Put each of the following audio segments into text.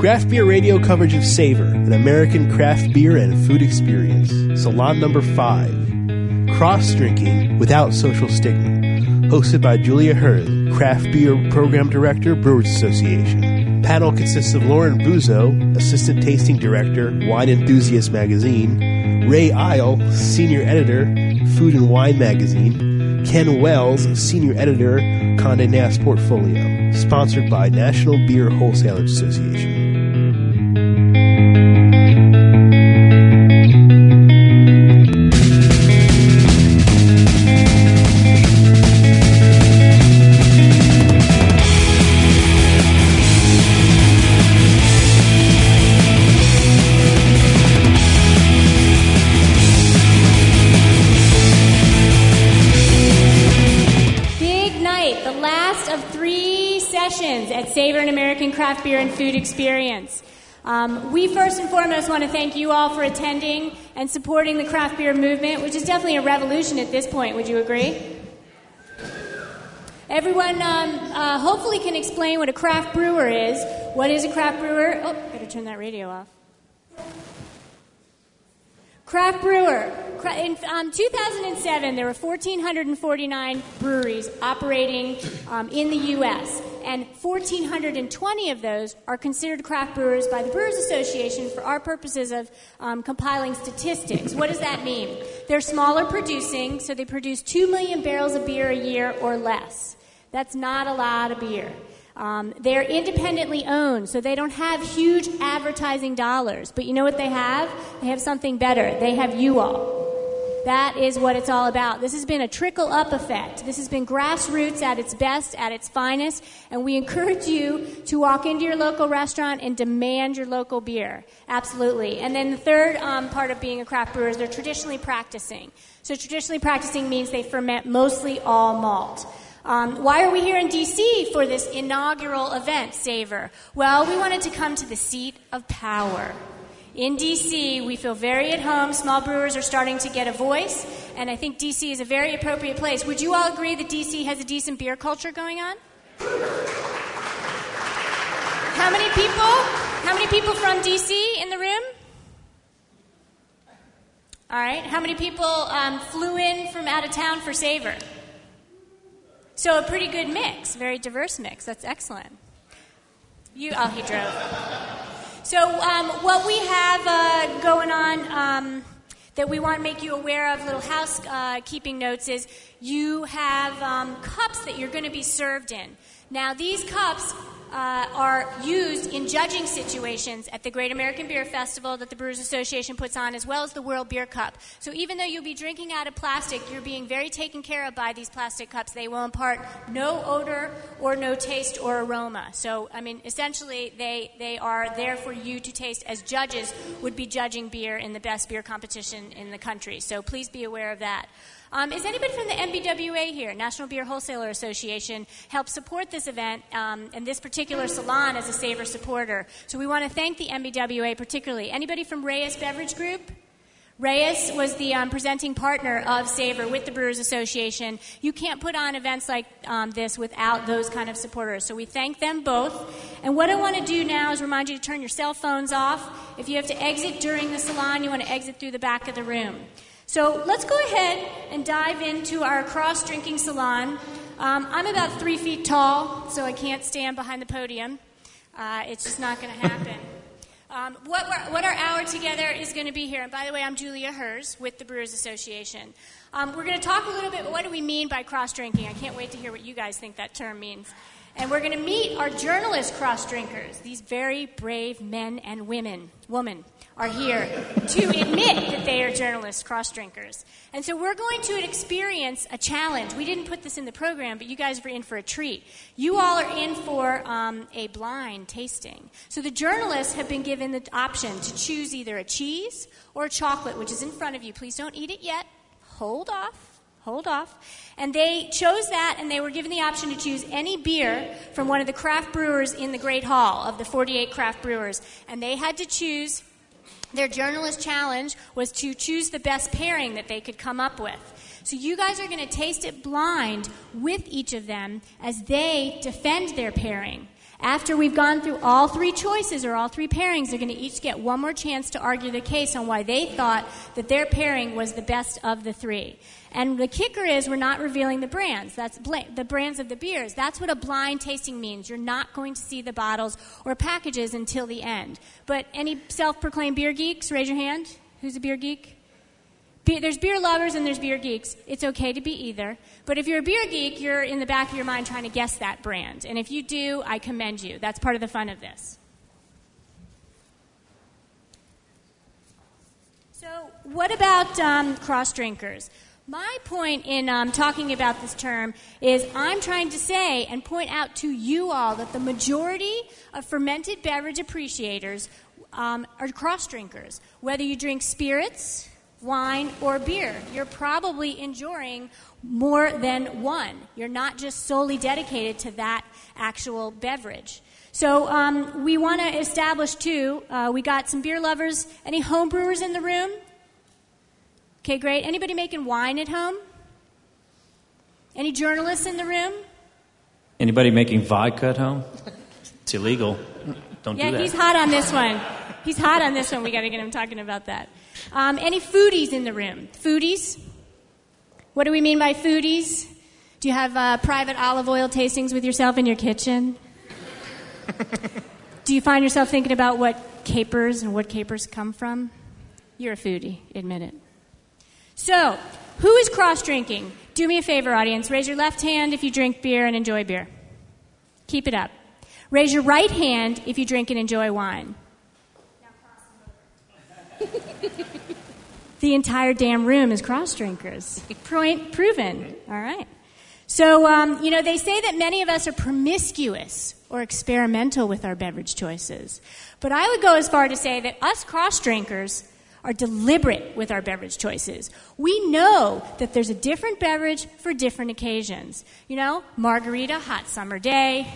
Craft Beer Radio coverage of Savor, an American craft beer and food experience. Salon number five. Cross Drinking Without Social Stigma. Hosted by Julia Herz, Craft Beer Program Director, Brewers Association. Panel consists of Lauren Buzzeo, Assistant Tasting Director, Wine Enthusiast Magazine, Ray Isle, Senior Editor, Food and Wine Magazine, Ken Wells, Senior Editor, Condé Nast Portfolio. Sponsored by National Beer Wholesalers Association. Um, we first and foremost want to thank you all for attending and supporting the craft beer movement, which is definitely a revolution at this point. Would you agree? Everyone um, uh, hopefully can explain what a craft brewer is. What is a craft brewer? Oh, gotta turn that radio off. Craft brewer. In um, 2007, there were 1,449 breweries operating um, in the U.S., and 1,420 of those are considered craft brewers by the Brewers Association for our purposes of um, compiling statistics. What does that mean? They're smaller producing, so they produce 2 million barrels of beer a year or less. That's not a lot of beer. Um, they're independently owned, so they don't have huge advertising dollars. But you know what they have? They have something better. They have you all. That is what it's all about. This has been a trickle up effect. This has been grassroots at its best, at its finest, and we encourage you to walk into your local restaurant and demand your local beer. Absolutely. And then the third um, part of being a craft brewer is they're traditionally practicing. So traditionally practicing means they ferment mostly all malt. Um, why are we here in DC for this inaugural event, Savor? Well, we wanted to come to the seat of power. In DC, we feel very at home. Small brewers are starting to get a voice, and I think DC is a very appropriate place. Would you all agree that DC has a decent beer culture going on? How many people? How many people from DC in the room? All right. How many people um, flew in from out of town for Savor? So a pretty good mix, very diverse mix. That's excellent. You, oh, he drove. So um, what we have uh, going on um, that we want to make you aware of, little housekeeping notes, is you have um, cups that you're going to be served in. Now these cups uh, are used in judging situations at the Great American Beer Festival that the Brewers Association puts on, as well as the World Beer Cup. So even though you'll be drinking out of plastic, you're being very taken care of by these plastic cups. They will impart no odor or no taste or aroma. So, I mean, essentially, they, they are there for you to taste as judges would be judging beer in the best beer competition in the country. So please be aware of that. Um, is anybody from the NBWA here, National Beer Wholesaler Association, help support this event um, and this particular salon as a Savor supporter? So we want to thank the NBWA particularly. Anybody from Reyes Beverage Group? Reyes was the um, presenting partner of Savor with the Brewers Association. You can't put on events like um, this without those kind of supporters. So we thank them both. And what I want to do now is remind you to turn your cell phones off. If you have to exit during the salon, you want to exit through the back of the room. So let's go ahead and dive into our cross drinking salon. Um, I'm about three feet tall, so I can't stand behind the podium. Uh, it's just not going to happen. Um, what, we're, what our hour together is going to be here, and by the way, I'm Julia Herz with the Brewers Association. Um, we're going to talk a little bit. What do we mean by cross drinking? I can't wait to hear what you guys think that term means. And we're going to meet our journalist cross drinkers. These very brave men and women, woman, are here to admit that they are journalists, cross drinkers. And so we're going to experience a challenge. We didn't put this in the program, but you guys are in for a treat. You all are in for um, a blind tasting. So the journalists have been given the option to choose either a cheese or a chocolate, which is in front of you. Please don't eat it yet. Hold off. Hold off. And they chose that, and they were given the option to choose any beer from one of the craft brewers in the Great Hall of the 48 craft brewers. And they had to choose their journalist challenge was to choose the best pairing that they could come up with. So you guys are going to taste it blind with each of them as they defend their pairing. After we've gone through all three choices or all three pairings, they're going to each get one more chance to argue the case on why they thought that their pairing was the best of the three. And the kicker is we're not revealing the brands. That's bl- the brands of the beers. That's what a blind tasting means. You're not going to see the bottles or packages until the end. But any self-proclaimed beer geeks, raise your hand. Who's a beer geek? Be- there's beer lovers and there's beer geeks. It's okay to be either. But if you're a beer geek, you're in the back of your mind trying to guess that brand. And if you do, I commend you. That's part of the fun of this. So, what about um, cross drinkers? My point in um, talking about this term is I'm trying to say and point out to you all that the majority of fermented beverage appreciators um, are cross drinkers. Whether you drink spirits, wine, or beer, you're probably enjoying more than one. You're not just solely dedicated to that actual beverage. So um, we want to establish too. Uh, we got some beer lovers. Any home brewers in the room? Okay, great. Anybody making wine at home? Any journalists in the room? Anybody making vodka at home? It's illegal. Don't yeah, do that. Yeah, he's hot on this one. He's hot on this one. We got to get him talking about that. Um, any foodies in the room? Foodies? What do we mean by foodies? Do you have uh, private olive oil tastings with yourself in your kitchen? do you find yourself thinking about what capers and what capers come from? You're a foodie, admit it. So, who is cross drinking? Do me a favor, audience. Raise your left hand if you drink beer and enjoy beer. Keep it up. Raise your right hand if you drink and enjoy wine. The entire damn room is cross drinkers. Point proven. All right. So, um, you know, they say that many of us are promiscuous or experimental with our beverage choices. But I would go as far to say that us cross drinkers are deliberate with our beverage choices. We know that there's a different beverage for different occasions. You know, margarita, hot summer day.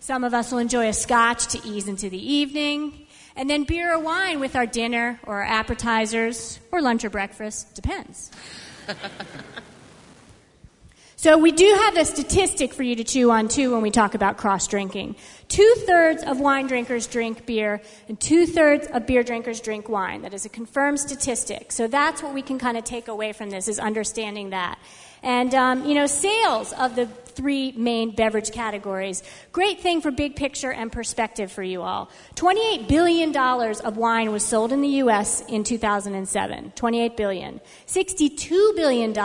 Some of us will enjoy a scotch to ease into the evening. And then beer or wine with our dinner or our appetizers or lunch or breakfast. Depends. So we do have a statistic for you to chew on too when we talk about cross drinking. Two thirds of wine drinkers drink beer, and two thirds of beer drinkers drink wine. That is a confirmed statistic. So that's what we can kind of take away from this is understanding that. And um, you know, sales of the three main beverage categories. Great thing for big picture and perspective for you all. $28 billion of wine was sold in the U.S. in 2007. 28 billion. $62 billion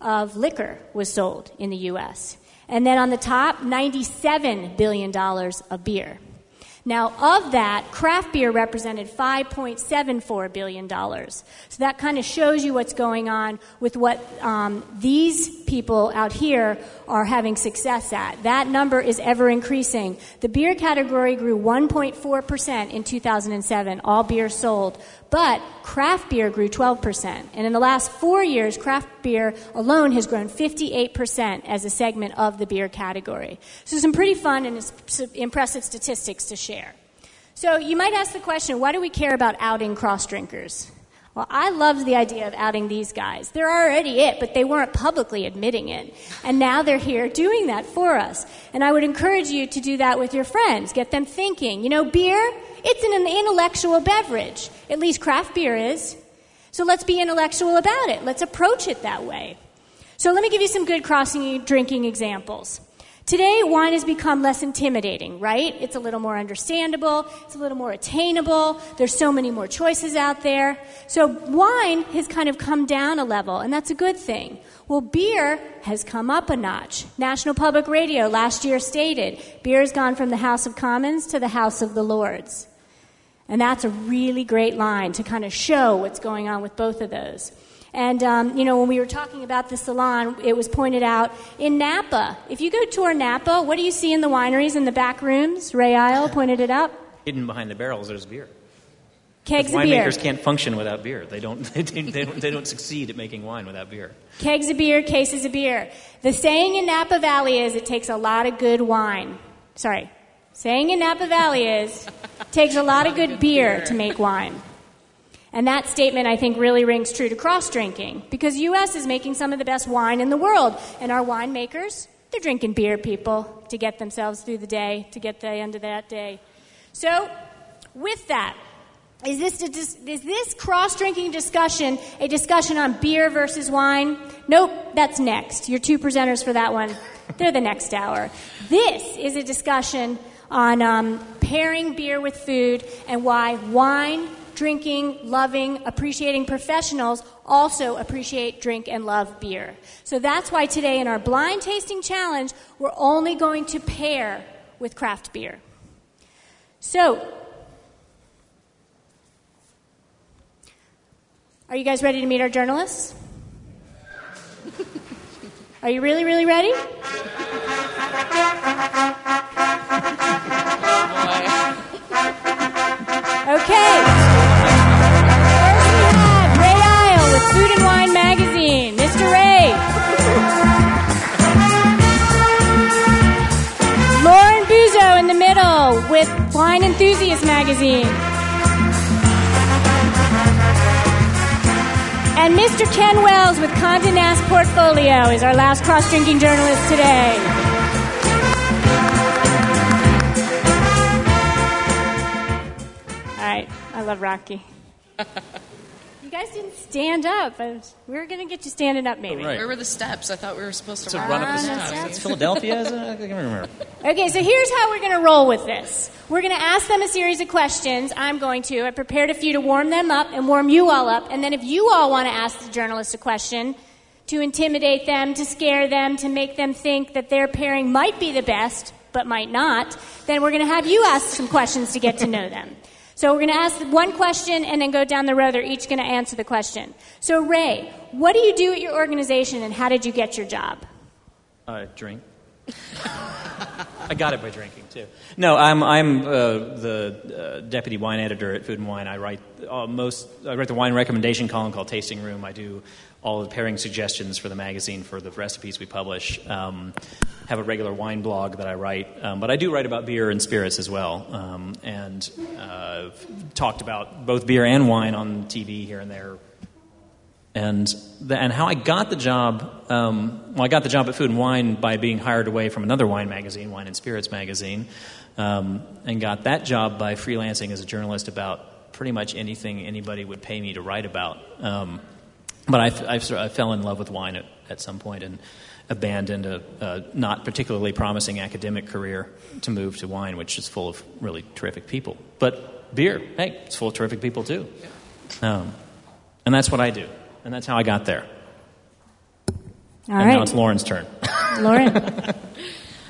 of liquor was sold in the U.S. And then on the top, $97 billion of beer. Now, of that, craft beer represented $5.74 billion. So that kind of shows you what's going on with what um, these people out here are having success at. That number is ever increasing. The beer category grew 1.4% in 2007, all beer sold, but craft beer grew 12%. And in the last four years, craft beer alone has grown 58% as a segment of the beer category. So, some pretty fun and impressive statistics to share. So, you might ask the question why do we care about outing cross drinkers? Well, I loved the idea of outing these guys. They're already it, but they weren't publicly admitting it. And now they're here doing that for us. And I would encourage you to do that with your friends. Get them thinking. You know, beer, it's an intellectual beverage. At least craft beer is. So let's be intellectual about it. Let's approach it that way. So let me give you some good crossing drinking examples. Today, wine has become less intimidating, right? It's a little more understandable, it's a little more attainable, there's so many more choices out there. So, wine has kind of come down a level, and that's a good thing. Well, beer has come up a notch. National Public Radio last year stated beer has gone from the House of Commons to the House of the Lords. And that's a really great line to kind of show what's going on with both of those. And, um, you know, when we were talking about the salon, it was pointed out in Napa. If you go tour Napa, what do you see in the wineries in the back rooms? Ray Isle pointed it out. Hidden behind the barrels, there's beer. Kegs of beer. Winemakers can't function without beer. They don't, They don't, they, don't, they don't succeed at making wine without beer. Kegs of beer, cases of beer. The saying in Napa Valley is it takes a lot of good wine. Sorry, Saying in Napa Valley is, takes a lot of good beer to make wine. And that statement, I think, really rings true to cross drinking because U.S. is making some of the best wine in the world, and our winemakers, they're drinking beer, people. to get themselves through the day, to get the end of that day. So, with that, is this, is this cross drinking discussion a discussion on beer versus wine? Nope, that's next. Your two presenters for that one, they're the next hour. This is a discussion on um, pairing beer with food and why wine, drinking, loving, appreciating professionals also appreciate, drink, and love beer. So that's why today in our blind tasting challenge, we're only going to pair with craft beer. So, are you guys ready to meet our journalists? Are you really, really ready? Okay. First we have Ray Isle with Food and Wine Magazine. Mr. Ray. Lauren Buzzeo in the middle with Wine Enthusiast Magazine. And Mr. Ken Wells with Condé Nast Portfolio is our last cross drinking journalist today. All right, I love Rocky. you guys didn't stand up. We were going to get you standing up, maybe. Oh, right. Where were the steps? I thought we were supposed to, to run up the steps. It's Philadelphia. I can't remember. Okay, so here's how we're going to roll with this. We're going to ask them a series of questions. I'm going to. I prepared a few to warm them up and warm you all up. And then if you all want to ask the journalist a question to intimidate them, to scare them, to make them think that their pairing might be the best, but might not, then we're going to have you ask some questions to get to know them. So we're going to ask one question and then go down the row. They're each going to answer the question. So, Ray, what do you do at your organization and how did you get your job? Uh, drink. I got it by drinking too. No, I'm I'm uh, the uh, deputy wine editor at Food and Wine. I write uh, most. I write the wine recommendation column called Tasting Room. I do all the pairing suggestions for the magazine for the recipes we publish. Um, have a regular wine blog that I write, um, but I do write about beer and spirits as well, um, and uh, talked about both beer and wine on TV here and there. And the, and how I got the job, um, well, I got the job at Food and Wine by being hired away from another wine magazine, Wine and Spirits magazine, um, and got that job by freelancing as a journalist about pretty much anything anybody would pay me to write about. Um, but I, I, I, fell in love with wine at, at some point and abandoned a, a, not particularly promising academic career to move to wine, which is full of really terrific people. But beer, hey, it's full of terrific people too. Um, and that's what I do. And that's how I got there. All and right. now it's Lauren's turn. Lauren.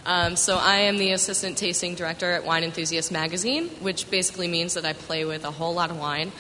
Um, so I am the assistant tasting director at Wine Enthusiast Magazine, which basically means that I play with a whole lot of wine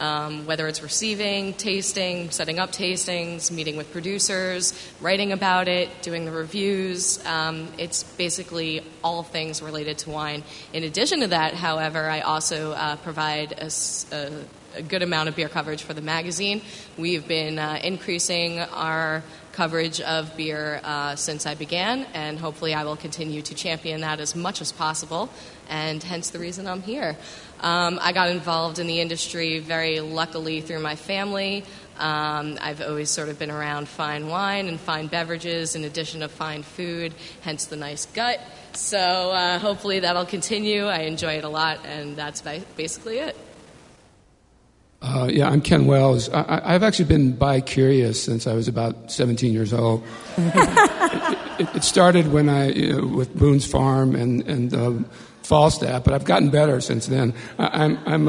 um, whether it's receiving, tasting, setting up tastings, meeting with producers, writing about it, doing the reviews. Um, it's basically all things related to wine. In addition to that, however, I also uh, provide a, a, a, good amount of beer coverage for the magazine. We've been uh, increasing our coverage of beer uh, since I began, and hopefully I will continue to champion that as much as possible, and hence the reason I'm here. Um, I got involved in the industry very luckily through my family. Um, I've always sort of been around fine wine and fine beverages in addition to fine food, hence the nice gut. So uh, hopefully that'll continue. I enjoy it a lot, and that's basically it. Uh, yeah, I'm Ken Wells. I, have actually been bi curious since I was about 17 years old. it, it, started when I, you know, with Boone's Farm and, and um, Falstaff, but I've gotten better since then. I, am I'm, I'm,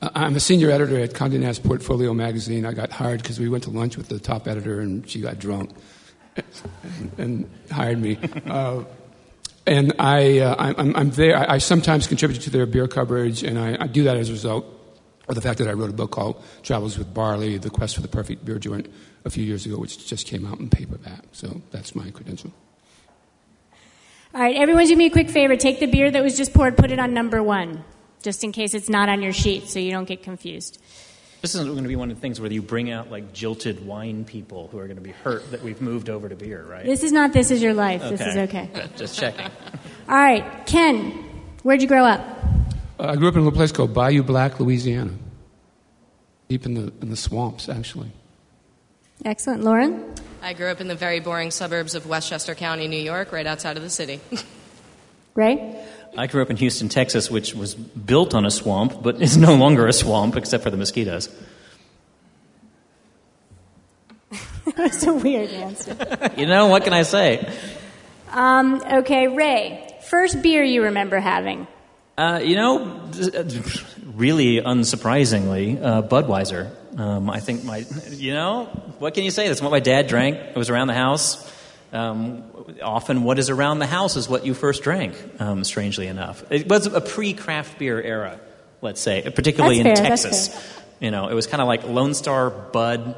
a, I'm a senior editor at Condé Nast Portfolio magazine. I got hired because we went to lunch with the top editor and she got drunk and, and hired me. Uh, and I, uh, I'm, I'm, there. I, I, sometimes contribute to their beer coverage, and I, I do that as a result or the fact that I wrote a book called Travels with Barley, The Quest for the Perfect Beer Joint a few years ago, which just came out in paperback. So that's my credential. All right, everyone do me a quick favor. Take the beer that was just poured, put it on number one, just in case it's not on your sheet so you don't get confused. This isn't going to be one of the things where you bring out like jilted wine people who are going to be hurt that we've moved over to beer, right? This is not This Is Your Life. Okay. This is okay. Just checking. All right, Ken, where'd you grow up? Uh, I grew up in a little place called Bayou Black, Louisiana. Deep in the, in the swamps, actually. Excellent. Lauren? I grew up in the very boring suburbs of Westchester County, New York, right outside of the city. Ray? I grew up in Houston, Texas, which was built on a swamp, but is no longer a swamp except for the mosquitoes. That's a weird answer. You know, what can I say? Um, okay, Ray. First beer you remember having? Uh, you know, really unsurprisingly, uh, Budweiser. Um, I think my, you know, what can you say? That's what my dad drank. It was around the house. Um, often, what is around the house is what you first drank. Um, strangely enough, it was a pre-craft beer era, let's say, particularly That's in fair, Texas. You know, it was kind of like Lone Star, Bud.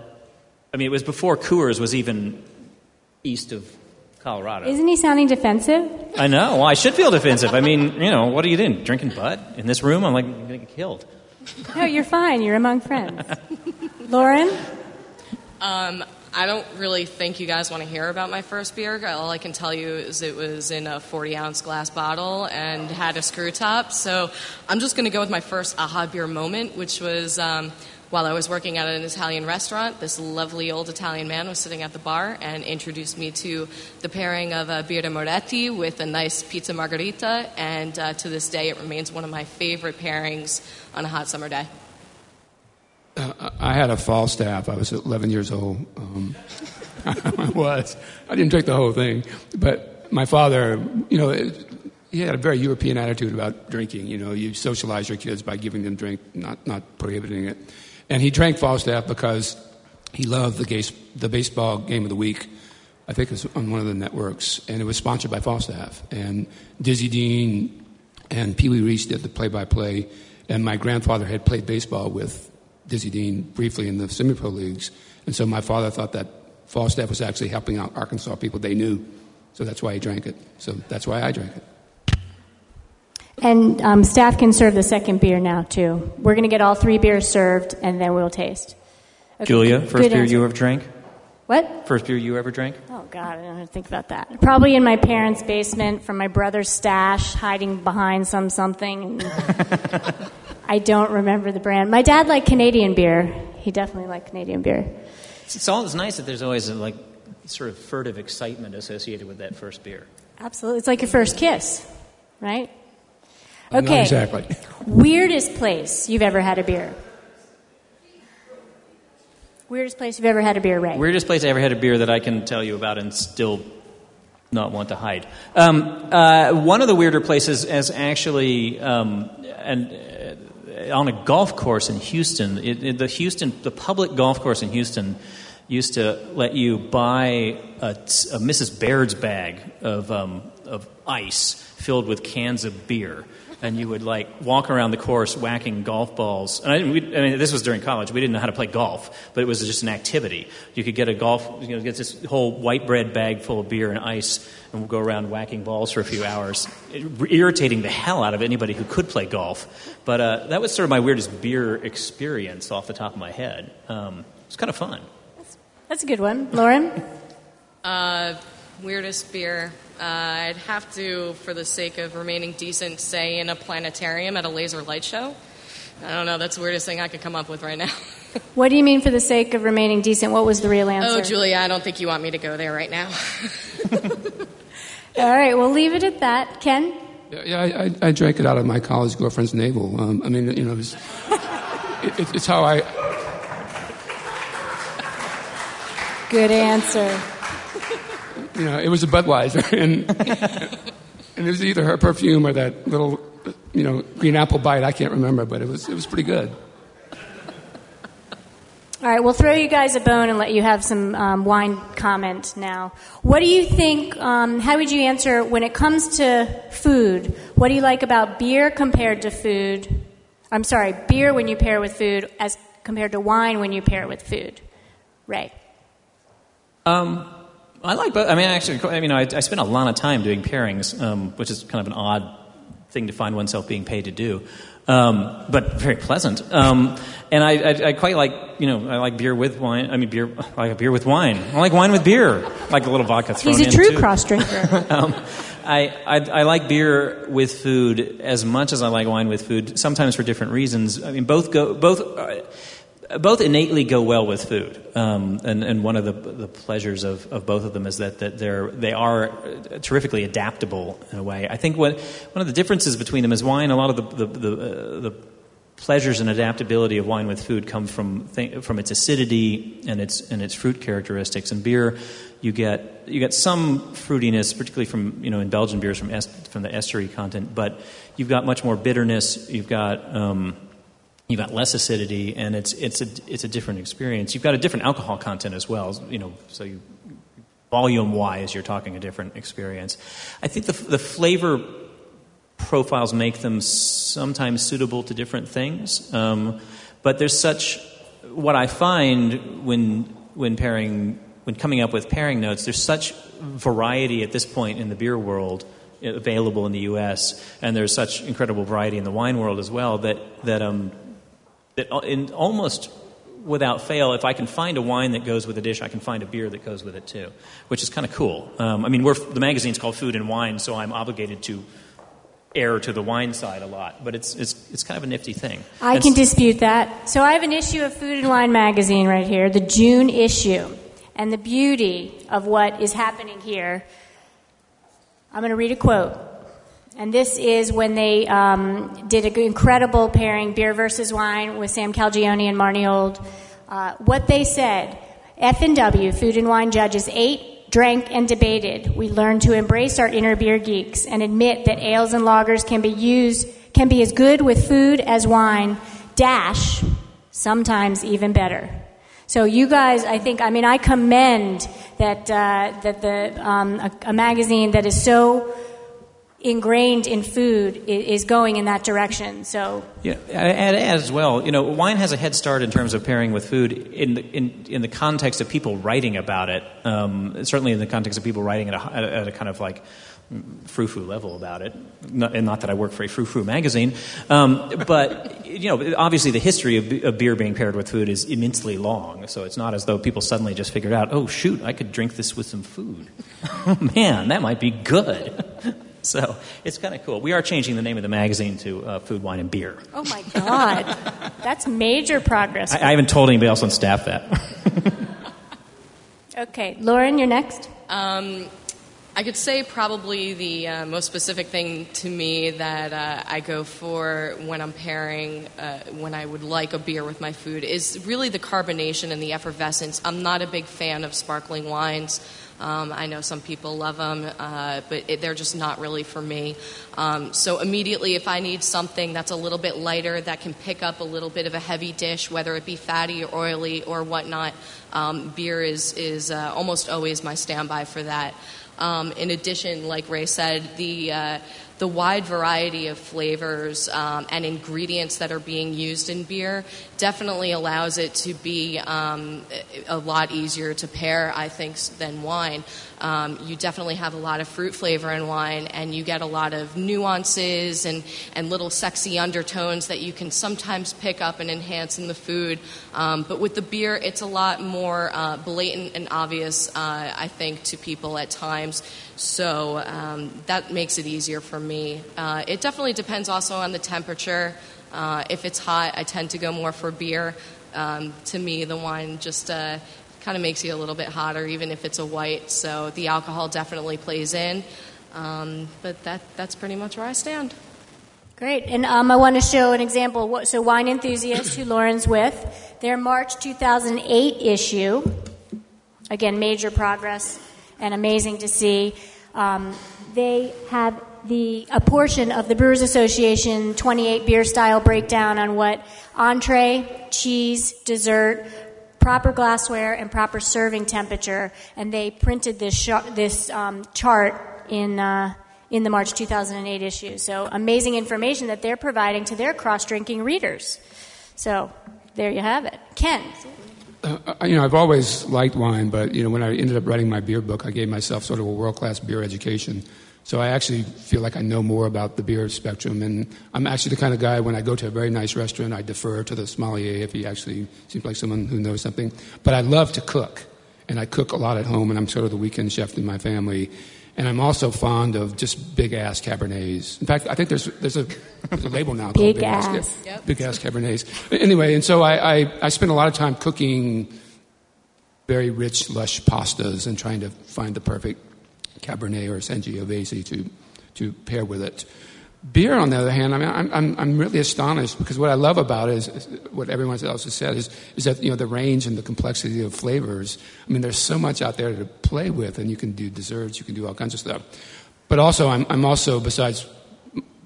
I mean, it was before Coors was even east of Colorado. Isn't he sounding defensive? I know. Well, I should feel defensive. I mean, you know, what are you doing? Drinking Bud in this room? I'm like, I'm gonna get killed. No, you're fine. You're among friends. Lauren? Um, I don't really think you guys want to hear about my first beer. All I can tell you is it was in a 40 ounce glass bottle and had a screw top. So I'm just going to go with my first aha beer moment, which was um, while I was working at an Italian restaurant. This lovely old Italian man was sitting at the bar and introduced me to the pairing of uh, Birra Moretti with a nice pizza margarita. And uh, to this day, it remains one of my favorite pairings on a hot summer day. Uh, I had a Falstaff. I was 11 years old. Um, I was. I didn't drink the whole thing, but my father, you know, it, he had a very European attitude about drinking. You know, you socialize your kids by giving them drink, not not prohibiting it. And he drank Falstaff because he loved the, gay, the baseball game of the week. I think it was on one of the networks, and it was sponsored by Falstaff. And Dizzy Dean and Pee Wee Reese did the play-by-play. And my grandfather had played baseball with Dizzy Dean briefly in the semi-pro leagues, and so my father thought that Falstaff was actually helping out Arkansas people they knew, so that's why he drank it. So that's why I drank it. And um, staff can serve the second beer now, too. We're going to get all three beers served, and then we'll taste. Okay, Julia, first good beer answer. you ever drank? What? First beer you ever drank? Oh, God, I don't think about that. Probably in my parents' basement from my brother's stash, hiding behind some something. I don't remember the brand. My dad liked Canadian beer. He definitely liked Canadian beer. It's, it's all nice that there's always a, like sort of furtive excitement associated with that first beer. Absolutely. It's like your first kiss, right? Uh, not Okay. exactly. Weirdest place you've ever had a beer? Weirdest place you've ever had a beer, Ray? Weirdest place I ever had a beer that I can tell you about and still not want to hide. Um, uh, one of the weirder places is actually um, and uh, on a golf course in Houston. It, it- the Houston, the public golf course in Houston, used to let you buy a, a Mrs. Baird's bag of um, of ice filled with cans of beer. And you would like walk around the course whacking golf balls. And I, we, I mean, this was during college. We didn't know how to play golf, but it was just an activity. You could get a golf, you know, get this whole white bread bag full of beer and ice, and we'll go around whacking balls for a few hours, irritating the hell out of anybody who could play golf. But uh, that was sort of my weirdest beer experience off the top of my head. Um, it was kind of fun. That's a good one. Lauren? Uh, weirdest beer. Uh, I'd have to, for the sake of remaining decent, say in a planetarium at a laser light show. I don't know. That's the weirdest thing I could come up with right now. What do you mean for the sake of remaining decent? What was the real answer? oh, Julia, I don't think you want me to go there right now. All right, we'll leave it at that. Ken? Yeah, yeah I, I, I drank it out of my college girlfriend's navel. Um, I mean, you know, it was, it, it, it's how I. Good answer. You know, it was a Budweiser, and and it was either her perfume or that little, you know, green apple bite. I can't remember, but it was it was pretty good. All right, we'll throw you guys a bone and let you have some um, wine comment now. What do you think? Um, how would you answer when it comes to food? What do you like about beer compared to food? I'm sorry, beer when you pair with food as compared to wine when you pair it with food. Ray. Um, I like both. I mean, actually, I mean, I, I spend a lot of time doing pairings, um, which is kind of an odd thing to find oneself being paid to do, um, but very pleasant. Um, and I, I, I quite like, you know, I like beer with wine. I mean, beer. I like beer with wine. I like wine with beer. I like a little vodka thrown He's a in, true too. cross drinker. um, I, I, I like beer with food as much as I like wine with food. Sometimes for different reasons. I mean, both go both. Uh, both innately go well with food, um, and, and one of the, the pleasures of, of both of them is that, that they're they are terrifically adaptable in a way. I think what one of the differences between them is wine. A lot of the the, the, uh, the pleasures and adaptability of wine with food come from th- from its acidity and its and its fruit characteristics. And beer, you get you get some fruitiness, particularly from you know in Belgian beers from from the estery content, but you've got much more bitterness. You've got um, you've got less acidity, and it's it's a it's a different experience. You've got a different alcohol content as well. You know, so you volume wise, you're talking a different experience. I think the the flavor profiles make them sometimes suitable to different things. Um, but there's such what I find when when pairing when coming up with pairing notes, there's such variety at this point in the beer world available in the U.S. and there's such incredible variety in the wine world as well that that um, that in almost without fail, if I can find a wine that goes with a dish, I can find a beer that goes with it too, which is kind of cool. Um, I mean, we're, the magazine's called Food and Wine, so I'm obligated to err to the wine side a lot, but it's, it's, it's kind of a nifty thing. I and can dispute that. So I have an issue of Food and Wine magazine right here, the June issue. And the beauty of what is happening here, I'm going to read a quote. And this is when they um, did an incredible pairing, beer versus wine, with Sam Calagione and Marnie Old. Uh, what they said, F&W, Food and Wine Judges, ate drank, and debated. We learned to embrace our inner beer geeks and admit that ales and lagers can be used can be as good with food as wine. Dash, sometimes even better. So you guys, I think, I mean, I commend that uh, that the um, a, a magazine that is so ingrained in food is going in that direction. So yeah, and as well, you know, wine has a head start in terms of pairing with food in the, in, in the context of people writing about it. Um, certainly, in the context of people writing at a, at a kind of like frou-frou level about it, not, and not that I work for a frou-frou magazine, um, but you know, obviously the history of, of, beer being paired with food is immensely long. So it's not as though people suddenly just figured out, oh shoot, I could drink this with some food. oh man, that might be good. So it's kind of cool. We are changing the name of the magazine to uh, Food, Wine, and Beer. Oh my God. That's major progress. I, I haven't told anybody else on staff that. okay. Lauren, you're next. Um, I could say probably the uh, most specific thing to me that uh, I go for when I'm pairing, uh, when I would like a beer with my food, is really the carbonation and the effervescence. I'm not a big fan of sparkling wines. Um, I know some people love them, uh, but it, they're just not really for me. Um, so immediately, if I need something that's a little bit lighter that can pick up a little bit of a heavy dish, whether it be fatty or oily or whatnot, um, beer is is uh, almost always my standby for that. Um, in addition, like Ray said, the uh, the wide variety of flavors um, and ingredients that are being used in beer definitely allows it to be um, a lot easier to pair, I think, than wine. Um, you definitely have a lot of fruit flavor in wine, and you get a lot of nuances and, and little sexy undertones that you can sometimes pick up and enhance in the food. Um, but with the beer, it's a lot more uh, blatant and obvious, uh, I think, to people at times. So um, that makes it easier for me. Uh, it definitely depends also on the temperature. Uh, if it's hot, I tend to go more for beer. Um, to me, the wine just uh, kind of makes you a little bit hotter, even if it's a white. So the alcohol definitely plays in. Um, but that, that's pretty much where I stand. Great. And um, I want to show an example. So, Wine Enthusiast, who Lauren's with, their March 2008 issue, again, major progress and amazing to see. Um, they have the a portion of the Brewers Association 28 beer style breakdown on what entree, cheese, dessert, proper glassware, and proper serving temperature, and they printed this sh- this um, chart in. Uh, in the March 2008 issue. So, amazing information that they're providing to their cross drinking readers. So, there you have it. Ken. Uh, you know, I've always liked wine, but you know, when I ended up writing my beer book, I gave myself sort of a world-class beer education. So I actually feel like I know more about the beer spectrum, and I'm actually the kind of guy when I go to a very nice restaurant, I defer to the sommelier if he actually seems like someone who knows something. But I love to cook, and I cook a lot at home, and I'm sort of the weekend chef in my family. and I'm also fond of just big ass Cabernets. In fact, I think there's there's a, there's a label now called Big called ass. Yep. big ass Cabernets. Anyway, and so I, I I spend a lot of time cooking very rich, lush pastas and trying to find the perfect Cabernet or Sangiovese to to pair with it. Beer, on the other hand, I mean, I'm, I'm, I'm really astonished because what I love about it is, is what everyone else has said is, is that you know the range and the complexity of flavors. I mean, there's so much out there to play with, and you can do desserts, you can do all kinds of stuff. But also, I'm, I'm also besides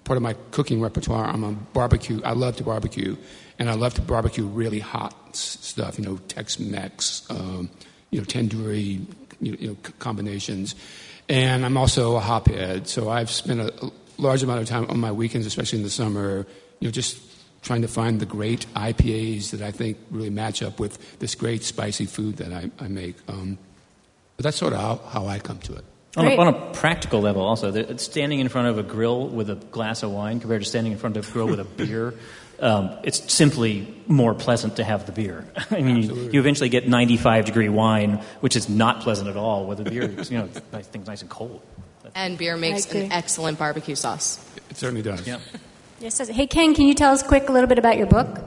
part of my cooking repertoire, I'm a barbecue. I love to barbecue, and I love to barbecue really hot stuff. You know, Tex-Mex, um, you know, tandoori, you know, you know, combinations. And I'm also a hophead, so I've spent a, a large amount of time on my weekends, especially in the summer, you know, just trying to find the great IPAs that I think really match up with this great spicy food that I, I make. Um, but that's sort of how, how I come to it. On a, on a practical level, also, standing in front of a grill with a glass of wine compared to standing in front of a grill with a beer, um, it's simply more pleasant to have the beer. I mean, you, you eventually get 95 degree wine, which is not pleasant at all with a beer. because, You know, nice, things nice and cold. And beer makes an excellent barbecue sauce. It certainly does. Yeah. Yes, yes. Hey, Ken, can you tell us quick a little bit about your book,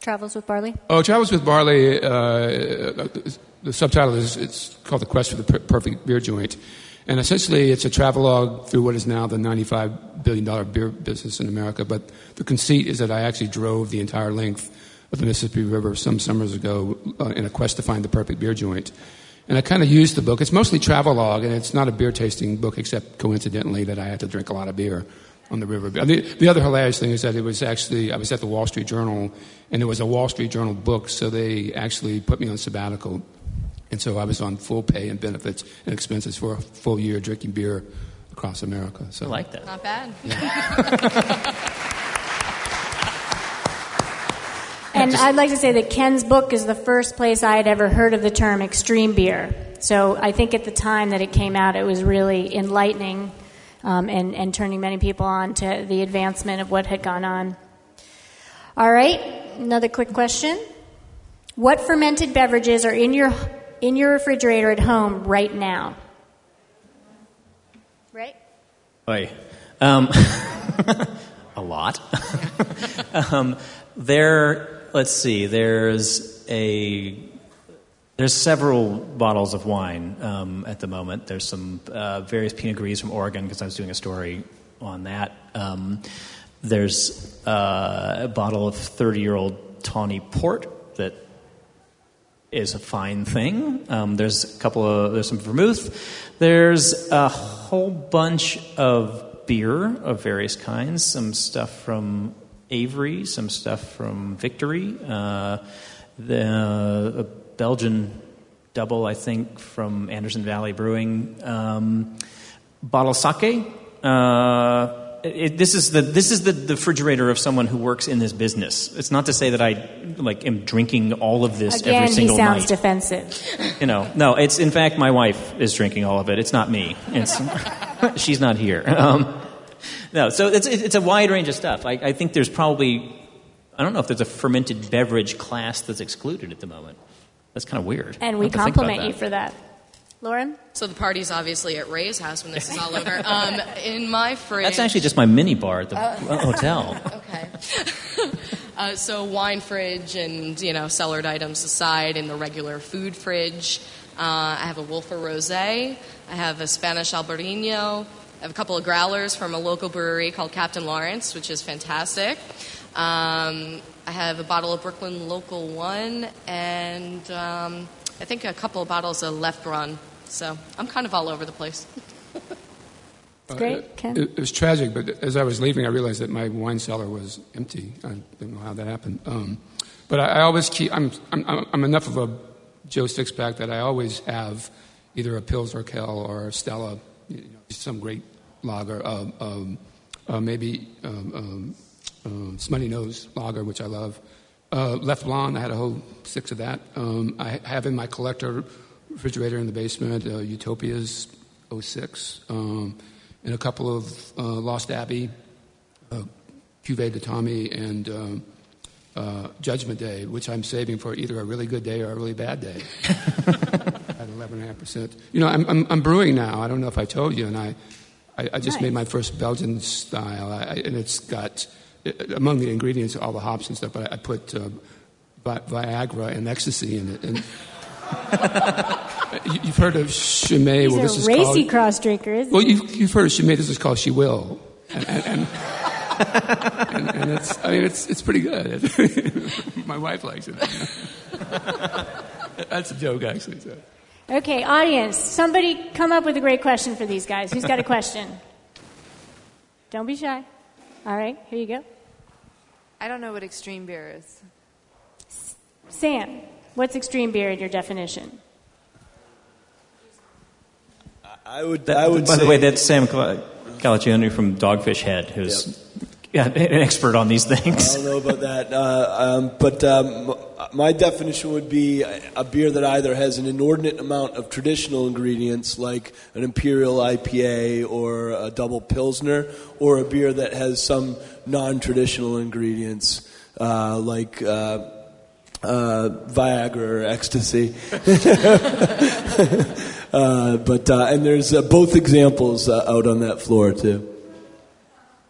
Travels with Barley? Oh, Travels with Barley. Uh, the subtitle is it's called "The Quest for the Perfect Beer Joint," and essentially it's a travelogue through what is now the ninety-five billion dollar beer business in America. But the conceit is that I actually drove the entire length of the Mississippi River some summers ago uh, in a quest to find the perfect beer joint. And I kind of used the book. It's mostly travelogue, and it's not a beer tasting book, except coincidentally that I had to drink a lot of beer on the river. The other hilarious thing is that it was actually, I was at the Wall Street Journal, and it was a Wall Street Journal book, so they actually put me on sabbatical. And so I was on full pay and benefits and expenses for a full year drinking beer across America. So I like that. Not bad. And I'd like to say that Ken's book is the first place I had ever heard of the term extreme beer. So I think at the time that it came out, it was really enlightening um, and, and turning many people on to the advancement of what had gone on. All right, another quick question. What fermented beverages are in your, in your refrigerator at home right now? Right? Oi. Um, a lot. um, there, let's see. There's a there's several bottles of wine um, at the moment. There's some uh, various Pinot Gris from Oregon because I was doing a story on that. Um, there's uh, a bottle of 30 year old Tawny Port that is a fine thing. Um, there's a couple of there's some vermouth. There's a whole bunch of beer of various kinds. Some stuff from Avery, some stuff from Victory. Uh, the a Belgian double, I think, from Anderson Valley Brewing. Um, bottle sake. Uh, it, this is the this is the, the refrigerator of someone who works in this business. It's not to say that I like am drinking all of this Again, every he single sounds night. defensive. You know, no. It's in fact my wife is drinking all of it. It's not me. It's she's not here. Um, no, so it's it's a wide range of stuff. I, I think there's probably I don't know if there's a fermented beverage class that's excluded at the moment. That's kind of weird. And we I'll have to think about compliment you for that. Lauren? So the party's obviously at Ray's house when this is all over. Um, in my fridge. That's actually just my mini bar at the hotel. Okay. uh, so wine fridge and you know cellared items aside, in the regular food fridge, uh, I have a Wölffer Rosé. I have a Spanish Albarino. I have a couple of growlers from a local brewery called Captain Lawrence, which is fantastic. Um, I have a bottle of Brooklyn Local One, and um, I think a couple of bottles of Left Run. So I'm kind of all over the place. It's Great, Ken. It, it was tragic, but as I was leaving, I realized that my wine cellar was empty. I don't know how that happened. Um, but I, I always keep, I'm, I'm, I'm enough of a Joe Sixpack that I always have either a Pilsner Urquell or a Stella, you know, some great lager, uh, um, uh, maybe um, um, um, Smuttynose lager, which I love. Uh, Leffe Blonde, I had a whole six of that. Um, I have in my collector refrigerator in the basement uh, Utopias 06, um, and a couple of uh, Lost Abbey, uh, Cuvée de Tomme, and um, uh, Judgment Day, which I'm saving for either a really good day or a really bad day. At 11.5%. You know, I'm, I'm, I'm brewing now. I don't know if I told you, and I, I, I just Nice. made my first Belgian style, I, I- and it's got, among the ingredients, all the hops and stuff, but I, put uh, Vi- Viagra and ecstasy in it. And You- you've heard of Chimay. He's well, a is racy called, cross drinker, isn't Well, you've, you've heard of Chimay. This is called She Will. And, and, and, and, and it's, I mean, it's, it's pretty good. My wife likes it. That's a joke, actually. So. Okay, audience, somebody come up with a great question for these guys. Who's got a question? Don't be shy. All right, here you go. I don't know what extreme beer is. Sam, what's extreme beer in your definition? I would. That- I would by say, the way, that's Sam Cal- from Dogfish Head, who's yeah, an expert on these things. I don't know about that, uh, um, but um, my definition would be a beer that either has an inordinate amount of traditional ingredients, like an imperial IPA or a double pilsner, or a beer that has some non-traditional ingredients, uh, like. Uh, uh, Viagra or ecstasy, uh, but uh, and there's uh, both examples out on that floor too.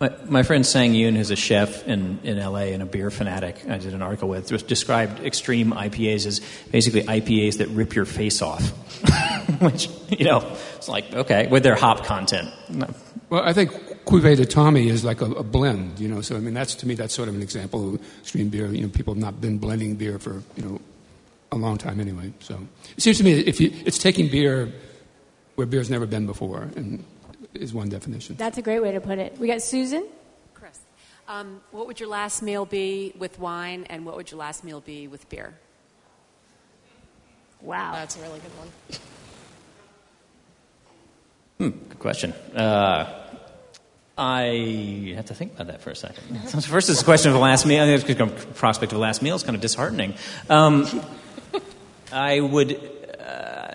My, my friend Sang Yoon, who's a chef in, in LA and a beer fanatic, I did an article with, described extreme IPAs as basically IPAs that rip your face off. Which, you know, it's like, okay, with their hop content. Well, I think Cuvée de Tomme is like a, a blend, you know. So I mean, that's to me that's sort of an example of extreme beer. You know, people have not been blending beer for you know a long time anyway. So it seems to me if you, it's taking beer where beer's never been before, and is one definition. That's a great way to put it. We got Susan. Chris, um, what would your last meal be with wine, and what would your last meal be with beer? Wow. That's a really good one. Hmm, Good question. Uh, I have to think about that for a second. First, it's a question of the last meal. I think it's a prospect of the last meal is kind of disheartening. Um, I would,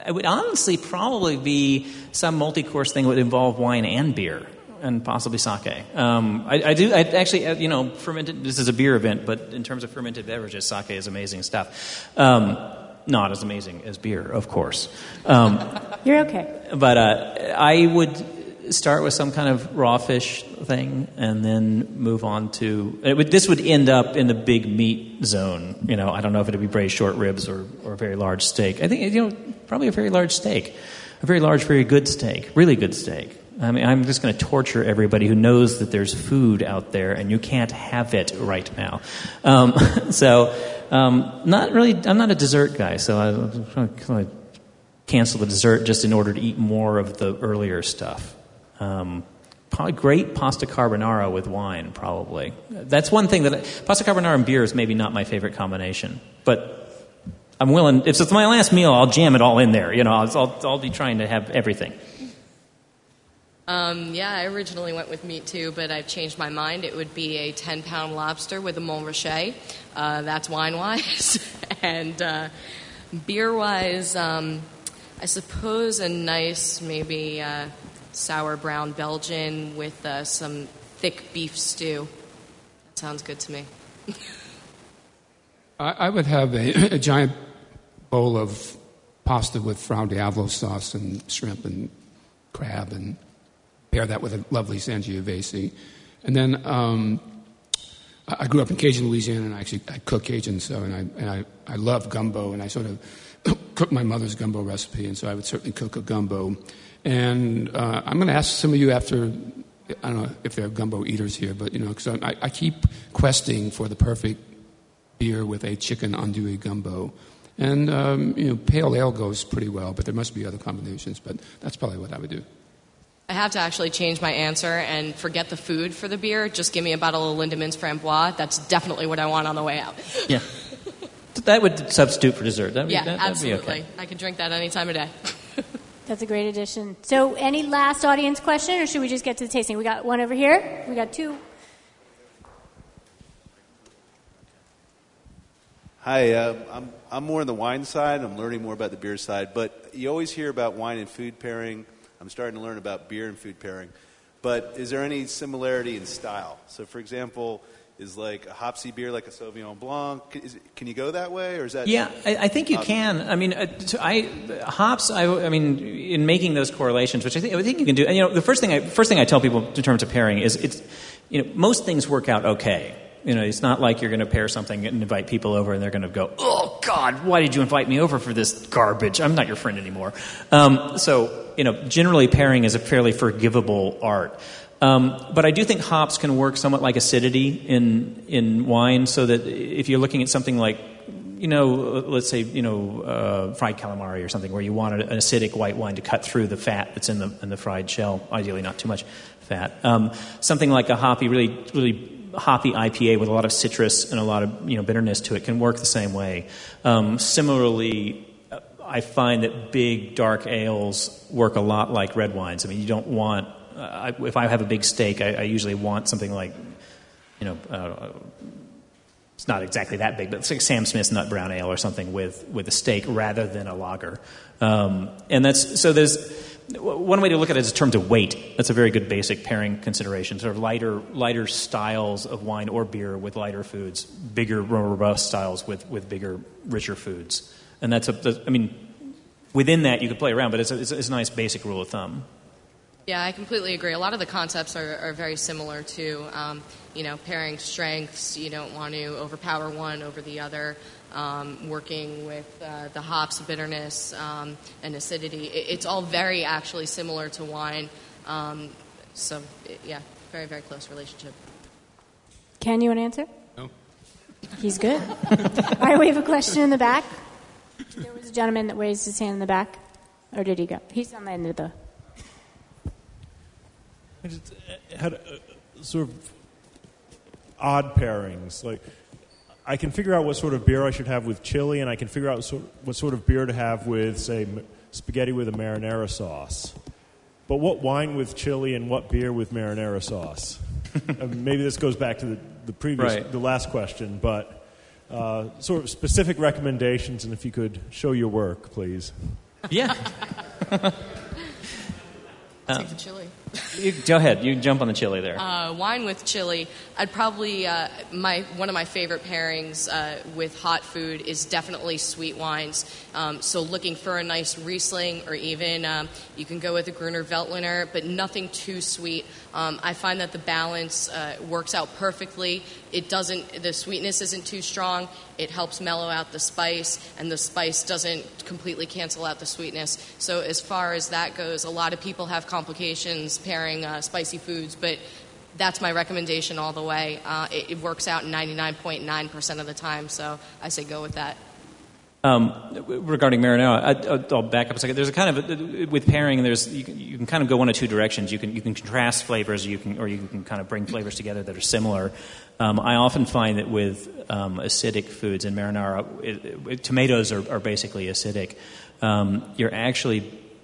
uh, I would honestly probably be some multi-course thing that would involve wine and beer, and possibly sake. Um, I, I do. I actually, uh, you know, fermented. This is a beer event, but in terms of fermented beverages, sake is amazing stuff. Um, not as amazing as beer, of course. Um, You're okay. but uh, I would start with some kind of raw fish thing, and then move on to. It would, this would end up in the big meat zone. You know, I don't know if it'd be braised short ribs or, or a very large steak. I think you know probably a very large steak, a very large, very good steak, really good steak. I mean, I'm just going to torture everybody who knows that there's food out there and you can't have it right now. Um, so, um, not really. I'm not a dessert guy, so I, I'm kind cancel the dessert just in order to eat more of the earlier stuff. Um, great pasta carbonara with wine, probably. That's one thing that I, pasta carbonara and beer is maybe not my favorite combination, but I'm willing. If it's my last meal, I'll jam it all in there. You know, I'll, I'll, I'll be trying to have everything. Um, yeah, I originally went with meat too, but I've changed my mind. It would be a 10 pound lobster with a Montrachet. Uh, that's wine wise. and uh, beer wise, um, I suppose a nice, maybe uh, sour brown Belgian with uh, some thick beef stew. That sounds good to me. I, I would have a, a giant bowl of pasta with Fra Diavolo sauce and shrimp and crab, and pair that with a lovely Sangiovese. And then um, I I grew up in Cajun, Louisiana, and I actually I cook Cajun, so and I and I, I love gumbo, and I sort of cook my mother's gumbo recipe, and so I would certainly cook a gumbo. And uh, I'm going to ask some of you after. I don't know if there are gumbo eaters here, but you know, because I, I keep questing for the perfect beer with a chicken andouille gumbo. And, um, you know, pale ale goes pretty well, but there must be other combinations. But that's probably what I would do. I have to actually change my answer and forget the food for the beer. Just give me a bottle of Lindemans Framboise. That's definitely what I want on the way out. Yeah. That would substitute for dessert. That'd be, Yeah, that, that'd be absolutely. okay. I can drink that any time of day. That's a great addition. So, any last audience question, or should we just get to the tasting? We got one over here. We got two. Hi, uh, I'm, I'm more on the wine side. I'm learning more about the beer side. But you always hear about wine and food pairing. I'm starting to learn about beer and food pairing. But is there any similarity in style? So, for example, is like a hopsy beer like a Sauvignon Blanc? Is, can you go that way, or is that? Yeah, I, I think you Um, can. I mean, uh, I hops. I, I mean, in making those correlations, which I think I think you can do. And, you know, the first thing I first thing I tell people in terms of pairing is it's, you know, most things work out okay. You know, it's not like you're going to pair something and invite people over and they're going to go, "Oh God, why did you invite me over for this garbage? I'm not your friend anymore." Um, so, you know, generally pairing is a fairly forgivable art. Um, but I do think hops can work somewhat like acidity in in wine, so that if you're looking at something like you know, let's say, you know, uh, fried calamari or something where you want an acidic white wine to cut through the fat that's in the, in the fried shell, ideally not too much fat. Um, something like a hoppy, really, really hoppy IPA with a lot of citrus and a lot of, you know, bitterness to it can work the same way. Um, similarly, uh, I find that big dark ales work a lot like red wines. I mean, you don't want, I, if I have a big steak, I, I usually want something like, you know, uh, it's not exactly that big, but it's like Sam Smith's Nut Brown Ale or something with, with a steak rather than a lager. Um, and that's so there's one way to look at it is in terms of weight. That's a very good basic pairing consideration. Sort of lighter lighter styles of wine or beer with lighter foods, bigger more robust styles with, with bigger richer foods. And that's a I mean within that you could play around, but it's a, it's a nice basic rule of thumb. Yeah, I completely agree. A lot of the concepts are, are very similar to, um, you know, pairing strengths. You don't want to overpower one over the other. Um, working with uh, the hops, bitterness, um, and acidity. It, it's all very actually similar to wine. Um, so, it, yeah, very, very close relationship. Can you want to answer? No. He's good. All right, we have a question in the back. There was a gentleman that raised his hand in the back. Or did he go? He's on the end of the. I just uh, had uh, sort of odd pairings. Like, I can figure out what sort of beer I should have with chili, and I can figure out sort what sort of beer to have with, say, m- spaghetti with a marinara sauce. But what wine with chili and what beer with marinara sauce? Uh, maybe this goes back to the, the previous, Right. the last question, but uh, sort of specific recommendations, and if you could show your work, please. Yeah. Take the chili. You, go ahead. You jump on the chili there. Uh, wine with chili. I'd probably uh, my one of my favorite pairings uh, with hot food is definitely sweet wines. Um, so looking for a nice Riesling, or even um, you can go with a Gruner Veltliner, but nothing too sweet. Um, I find that the balance uh, works out perfectly. It doesn't. The sweetness isn't too strong. It helps mellow out the spice, and the spice doesn't completely cancel out the sweetness. So as far as that goes, a lot of people have complications pairing uh, spicy foods, but that's my recommendation all the way. Uh, it, it works out 99.9% of the time, so I say go with that. Um, regarding marinara, I, I'll back up a second. There's a kind of with pairing. There's you can, you can kind of go one of two directions. You can you can contrast flavors, you can or you can kind of bring flavors together that are similar. Um, I often find that with um, acidic foods and marinara, it, it, tomatoes are, are basically acidic. Um, you're actually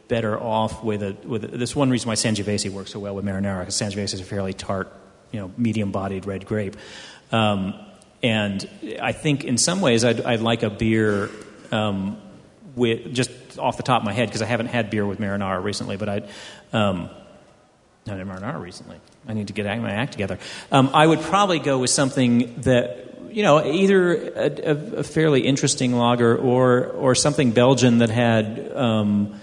better off with a with a, this one reason why Sangiovese works so well with marinara because Sangiovese is a fairly tart, you know, medium-bodied red grape. Um, and I think in some ways I'd, I'd like a beer um, with just off the top of my head because I haven't had beer with marinara recently, but I'd um, not had marinara recently. I need to get my act together. Um, I would probably go with something that you know either a, a, a fairly interesting lager or or something Belgian that had. Um,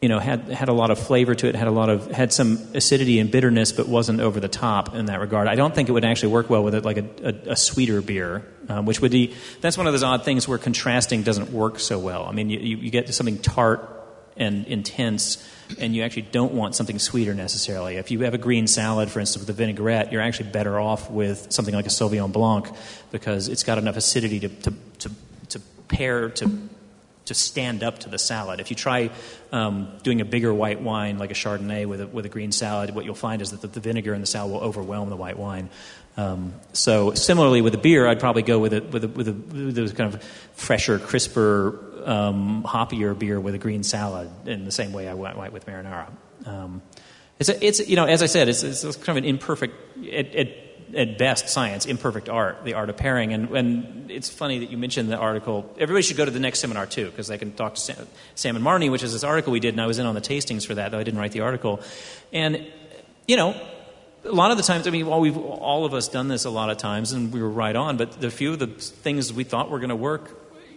you know, had had a lot of flavor to it, had a lot of had some acidity and bitterness, but wasn't over the top in that regard. I don't think it would actually work well with it like a, a, a sweeter beer, um, which would be that's one of those odd things where contrasting doesn't work so well. I mean, you, you, you get something tart and intense, and you actually don't want something sweeter necessarily. If you have a green salad, for instance, with a vinaigrette, you're actually better off with something like a Sauvignon Blanc because it's got enough acidity to to, to, to pair to to stand up to the salad. If you try um, doing a bigger white wine like a Chardonnay with a, with a green salad, what you'll find is that the, the vinegar in the salad will overwhelm the white wine. Um, so similarly with a beer, I'd probably go with a with a, with a, with a kind of fresher, crisper, um, hoppier beer with a green salad in the same way I went, went with marinara. Um, it's a, it's you know as I said, it's, it's kind of an imperfect. At best science, imperfect art, the art of pairing. And, and it's funny that you mentioned the article. Everybody should go to the next seminar too, because they can talk to Sam, Sam and Marnie, which is this article we did, and I was in on the tastings for that, though I didn't write the article. And, you know, a lot of the times, I mean, well, we've all of us done this a lot of times, and we were right on. But the few of the things we thought were going to work,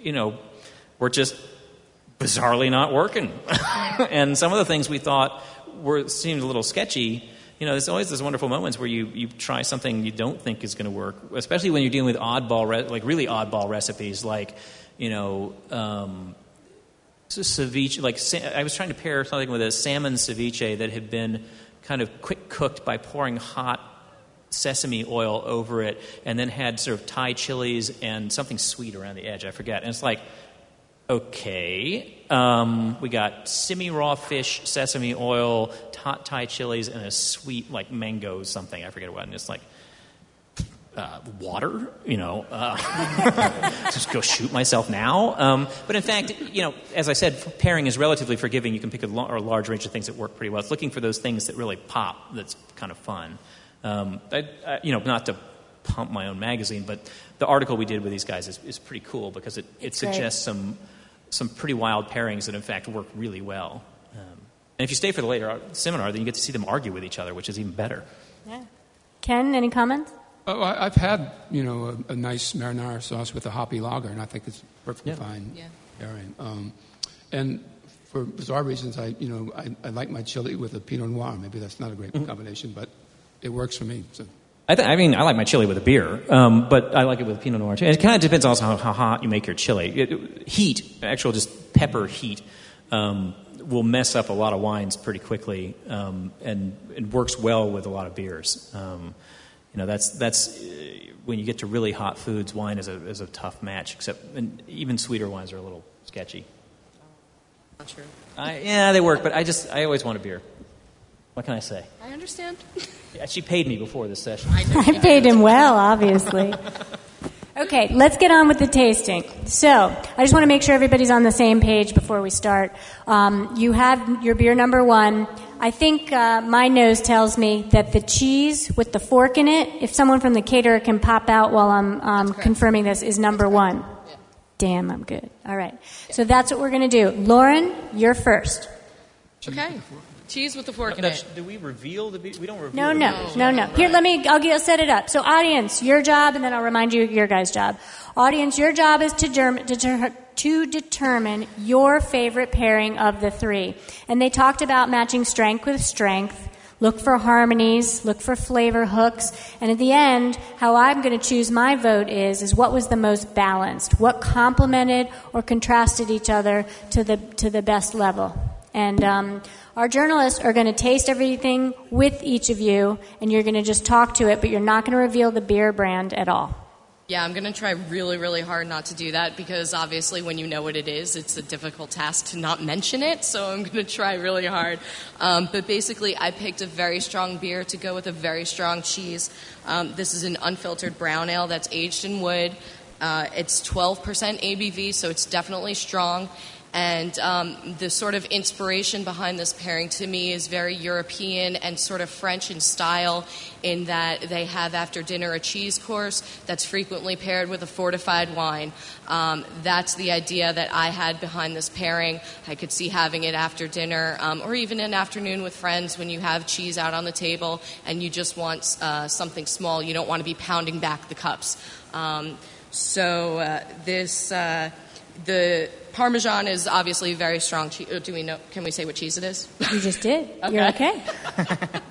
you know, were just bizarrely not working. and some of the things we thought were seemed a little sketchy. You know, there's always those wonderful moments where you, you try something you don't think is going to work, especially when you're dealing with oddball, re- like really oddball recipes, like, you know, um, ceviche. Like I was trying to pair something with a salmon ceviche that had been kind of quick cooked by pouring hot sesame oil over it, and then had sort of Thai chilies and something sweet around the edge. I forget. And it's like, okay, um, we got semi raw fish, sesame oil, hot Thai chilies, and a sweet like mango something. I forget what. And it's like. Uh, water, you know, uh, just go shoot myself now. Um, but in fact, you know, as I said, pairing is relatively forgiving. You can pick a, lo- or a large range of things that work pretty well. It's looking for those things that really pop. That's kind of fun. Um, I, I, you know, not to pump my own magazine, but the article we did with these guys is, is pretty cool because it, it suggests some some pretty wild pairings that in fact work really well. And if you stay for the later seminar, then you get to see them argue with each other, which is even better. Yeah. Ken, any comments? Oh, I, I've had you know a, a nice marinara sauce with a hoppy lager, and I think it's perfectly Yeah. fine Yeah. pairing. Um, and for bizarre reasons, I you know I, I like my chili with a Pinot Noir. Maybe that's not a great combination, but it works for me. So. I, th- I mean, I like my chili with a beer, um, but I like it with Pinot Noir too. And it kind of depends also how, how hot you make your chili. It, it- heat, actual just pepper heat, um, will mess up a lot of wines pretty quickly, um, and it works well with a lot of beers. Um, you know, that's that's uh, when you get to really hot foods. Wine is a is a tough match. Except, and even sweeter wines are a little sketchy. Not true. I, yeah, they work, but I just I always want a beer. What can I say? I understand. Yeah, she paid me before this session. I paid him well, obviously. Okay, let's get on with the tasting. So, I just want to make sure everybody's on the same page before we start. Um, you have your beer number one. I think uh, my nose tells me that the cheese with the fork in it, if someone from the caterer can pop out while I'm um, confirming this, is number one. Damn, I'm good. All right. So that's what we're going to do. Lauren, you're first. Okay. Cheese with the fork in it. do we reveal the beer? We don't reveal No, the no, beer. no, no. Here, let me, I'll, I'll set it up. So, audience, your job, and then I'll remind you your guys' job. Audience, your job is to, derm, deter, to determine your favorite pairing of the three. And they talked about matching strength with strength. Look for harmonies, look for flavor hooks, and at the end, how I'm going to choose my vote is is what was the most balanced, what complemented or contrasted each other to the to the best level. And um, our journalists are going to taste everything with each of you, and you're going to just talk to it, but you're not going to reveal the beer brand at all. Yeah, I'm going to try really, really hard not to do that because obviously, when you know what it is, it's a difficult task to not mention it. So I'm going to try really hard. Um, but basically, I picked a very strong beer to go with a very strong cheese. Um, this is an unfiltered brown ale that's aged in wood. Uh, it's 12% ABV, so it's definitely strong. And um, the sort of inspiration behind this pairing to me is very European and sort of French in style, in that they have after dinner a cheese course that's frequently paired with a fortified wine. Um, that's the idea that I had behind this pairing. I could see having it after dinner um, or even an afternoon with friends when you have cheese out on the table and you just want uh, something small. You don't want to be pounding back the cups. Um, so uh, this. Uh, the Parmesan is obviously very strong cheese. Do we know? Can we say what cheese it is? You just did. You're okay.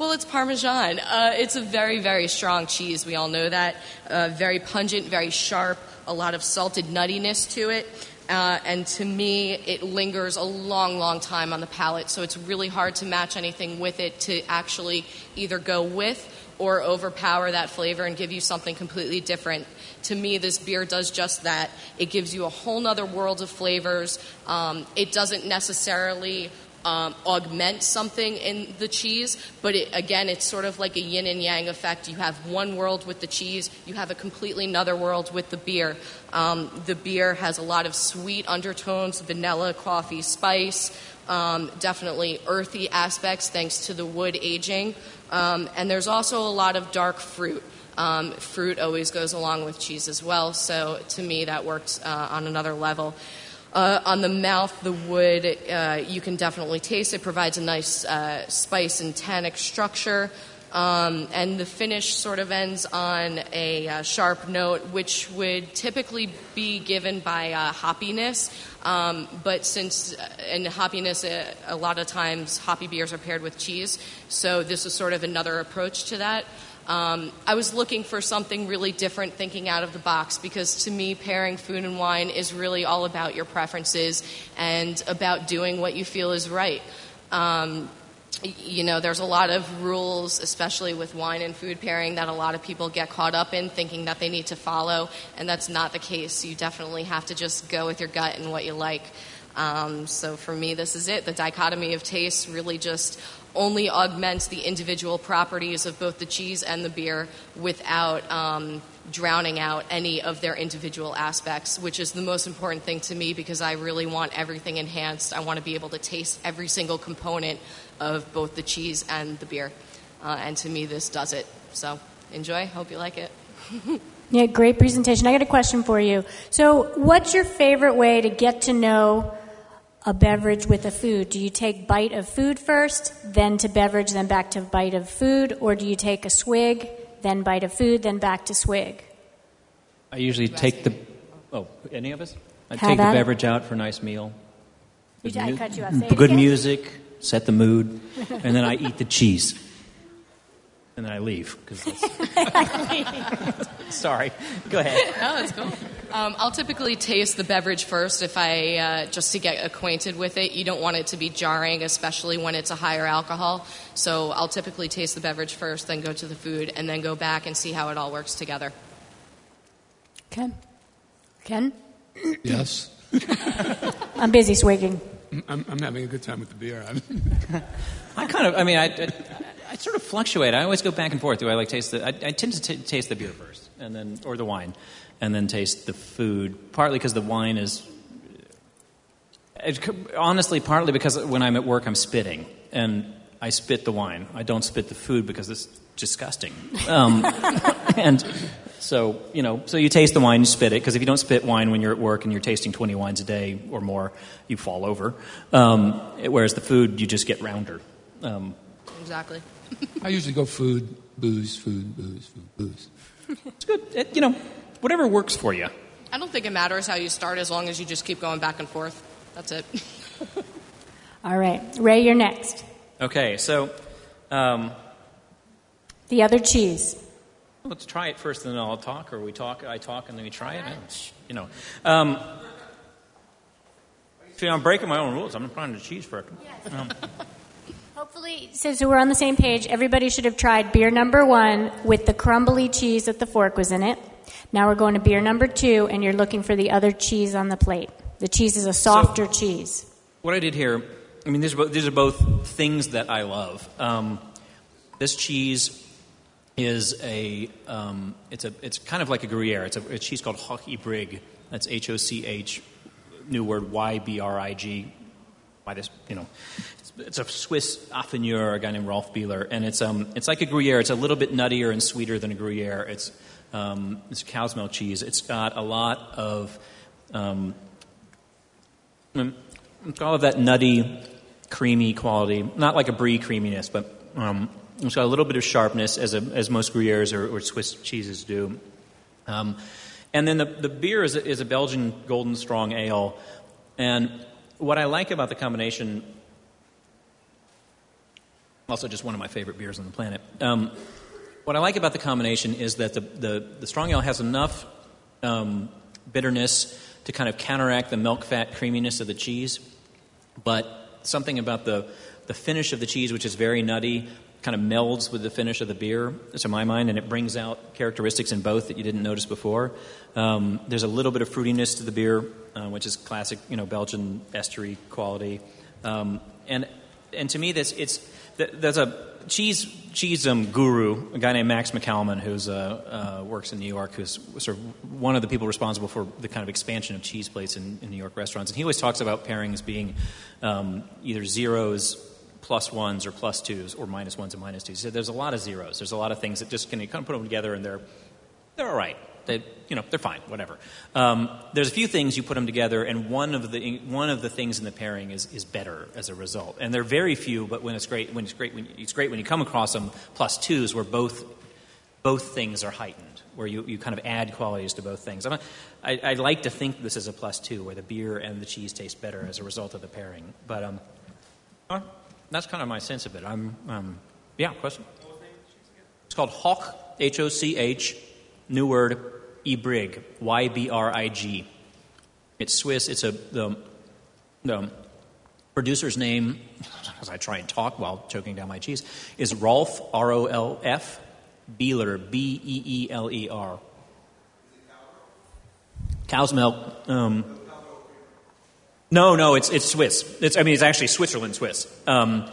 Well, it's Parmesan. Uh, it's a very, very strong cheese. We all know that. Uh, very pungent, very sharp, a lot of salted nuttiness to it. Uh, and to me, it lingers a long, long time on the palate. So it's really hard to match anything with it to actually either go with or overpower that flavor and give you something completely different. To me, this beer does just that. It gives you a whole nother world of flavors. Um, it doesn't necessarily um, augment something in the cheese, but it, again, it's sort of like a yin and yang effect. You have one world with the cheese, you have a completely another world with the beer. Um, the beer has a lot of sweet undertones, vanilla, coffee, spice, um, definitely earthy aspects thanks to the wood aging. Um, and there's also a lot of dark fruit. Um, fruit always goes along with cheese as well, so to me that works uh, on another level. Uh, on the mouth, the wood, uh, you can definitely taste it, provides a nice uh, spice and tannic structure. Um, and the finish sort of ends on a uh, sharp note, which would typically be given by uh, hoppiness. Um, but since, uh, and hoppiness, uh, a lot of times hoppy beers are paired with cheese. So this is sort of another approach to that. Um, I was looking for something really different, thinking out of the box, because to me, pairing food and wine is really all about your preferences and about doing what you feel is right. Um, you know, there's a lot of rules, especially with wine and food pairing, that a lot of people get caught up in thinking that they need to follow, and that's not the case. You definitely have to just go with your gut and what you like. Um, so for me, this is it. The dichotomy of taste really just only augments the individual properties of both the cheese and the beer without um, drowning out any of their individual aspects, which is the most important thing to me because I really want everything enhanced. I want to be able to taste every single component of both the cheese and the beer. Uh, and to me, this does it. So enjoy. Hope you like it. Yeah, great presentation. I got a question for you. So, what's your favorite way to get to know a beverage with a food? Do you take bite of food first, then to beverage, then back to bite of food, or do you take a swig, then bite of food, then back to swig? I usually take the. Oh, any of us? I take the beverage out for a nice meal. You, Good I cut you off. Say Good again. music, set the mood, and then I eat the cheese. And then I leave. 'cause that's- Sorry. Go ahead. Oh, that's cool. Um, I'll typically taste the beverage first if I uh, just to get acquainted with it. You don't want it to be jarring, especially when it's a higher alcohol. So I'll typically taste the beverage first, then go to the food, and then go back and see how it all works together. Ken? Ken? Yes. I'm busy swigging. I'm, I'm having a good time with the beer. I kind of, I mean, I, I, I sort of fluctuate. I always go back and forth. Do I like taste the? I, I tend to t- taste the beer first, and then or the wine, and then taste the food. Partly because the wine is, it, honestly, partly because when I'm at work, I'm spitting, and I spit the wine. I don't spit the food because it's disgusting. Um, and so you know, so you taste the wine, you spit it. Because if you don't spit wine when you're at work and you're tasting 20 wines a day or more, you fall over. Um, whereas the food, you just get rounder. Um, Exactly. I usually go food, booze, food, booze, food, booze. it's good. It, you know, whatever works for you. I don't think it matters how you start as long as you just keep going back and forth. That's it. All right. Ray, you're next. Okay, so um, The other cheese. let's try it first, and then I'll talk, or we talk, I talk, and then we try it. And, you know, um, see, I'm breaking my own rules. I'm trying to cheese first. Um, Hopefully, since we're on the same page, everybody should have tried beer number one with the crumbly cheese that the fork was in it. Now we're going to beer number two, and you're looking for the other cheese on the plate. The cheese is a softer cheese. what I did here, I mean, these are, both, these are both things that I love. Um, this cheese is a, um, it's a, it's kind of like a Gruyere. It's a, a cheese called Hoch Ybrig. That's H O C H, new word Y B R I G. By this, you know, it's, it's a Swiss affineur, a guy named Rolf Beeler, and it's um, it's like a Gruyere. It's a little bit nuttier and sweeter than a Gruyere. It's um, it's cow's milk cheese. It's got a lot of um, mm, all of that nutty, creamy quality. Not like a brie creaminess, but um, it's got a little bit of sharpness, as, a, as most Gruyères or, or Swiss cheeses do. Um, and then the, the beer is a, is a Belgian golden strong ale. And what I like about the combination, also just one of my favorite beers on the planet. Um, what I like about the combination is that the, the, the strong ale has enough um, bitterness to kind of counteract the milk fat creaminess of the cheese, but something about the, the finish of the cheese, which is very nutty, kind of melds with the finish of the beer, to my mind, and it brings out characteristics in both that you didn't notice before. Um, there's a little bit of fruitiness to the beer, uh, which is classic, you know, Belgian estery quality, um, and and to me, this it's there's a cheese cheese um, guru, a guy named Max McCalman, who's uh, uh, works in New York, who's sort of one of the people responsible for the kind of expansion of cheese plates in, in New York restaurants, and he always talks about pairings being um, either zeros plus ones or plus twos or minus ones and minus twos. He said there's a lot of zeros. There's a lot of things that just can you kind of put them together and they're they're all right. They, you know, they're fine, whatever. Um, there's a few things you put them together, and one of the one of the things in the pairing is, is better as a result. And they're very few, but when it's great, when it's great, when it's great when you come across them plus twos where both both things are heightened, where you, you kind of add qualities to both things. I'm a, I, I like to think this is a plus two, where the beer and the cheese taste better as a result of the pairing. But um, uh, that's kind of my sense of it. I'm um, yeah, question. It's called Hawk, H O C H, new word, E Brig, Y B R I G. It's Swiss. It's a the, the producer's name, as I try and talk while choking down my cheese, is Rolf R O L F Beeler B E E L E R. Cow's milk. Um, no, no, it's it's Swiss. It's I mean it's actually Switzerland Swiss. Um,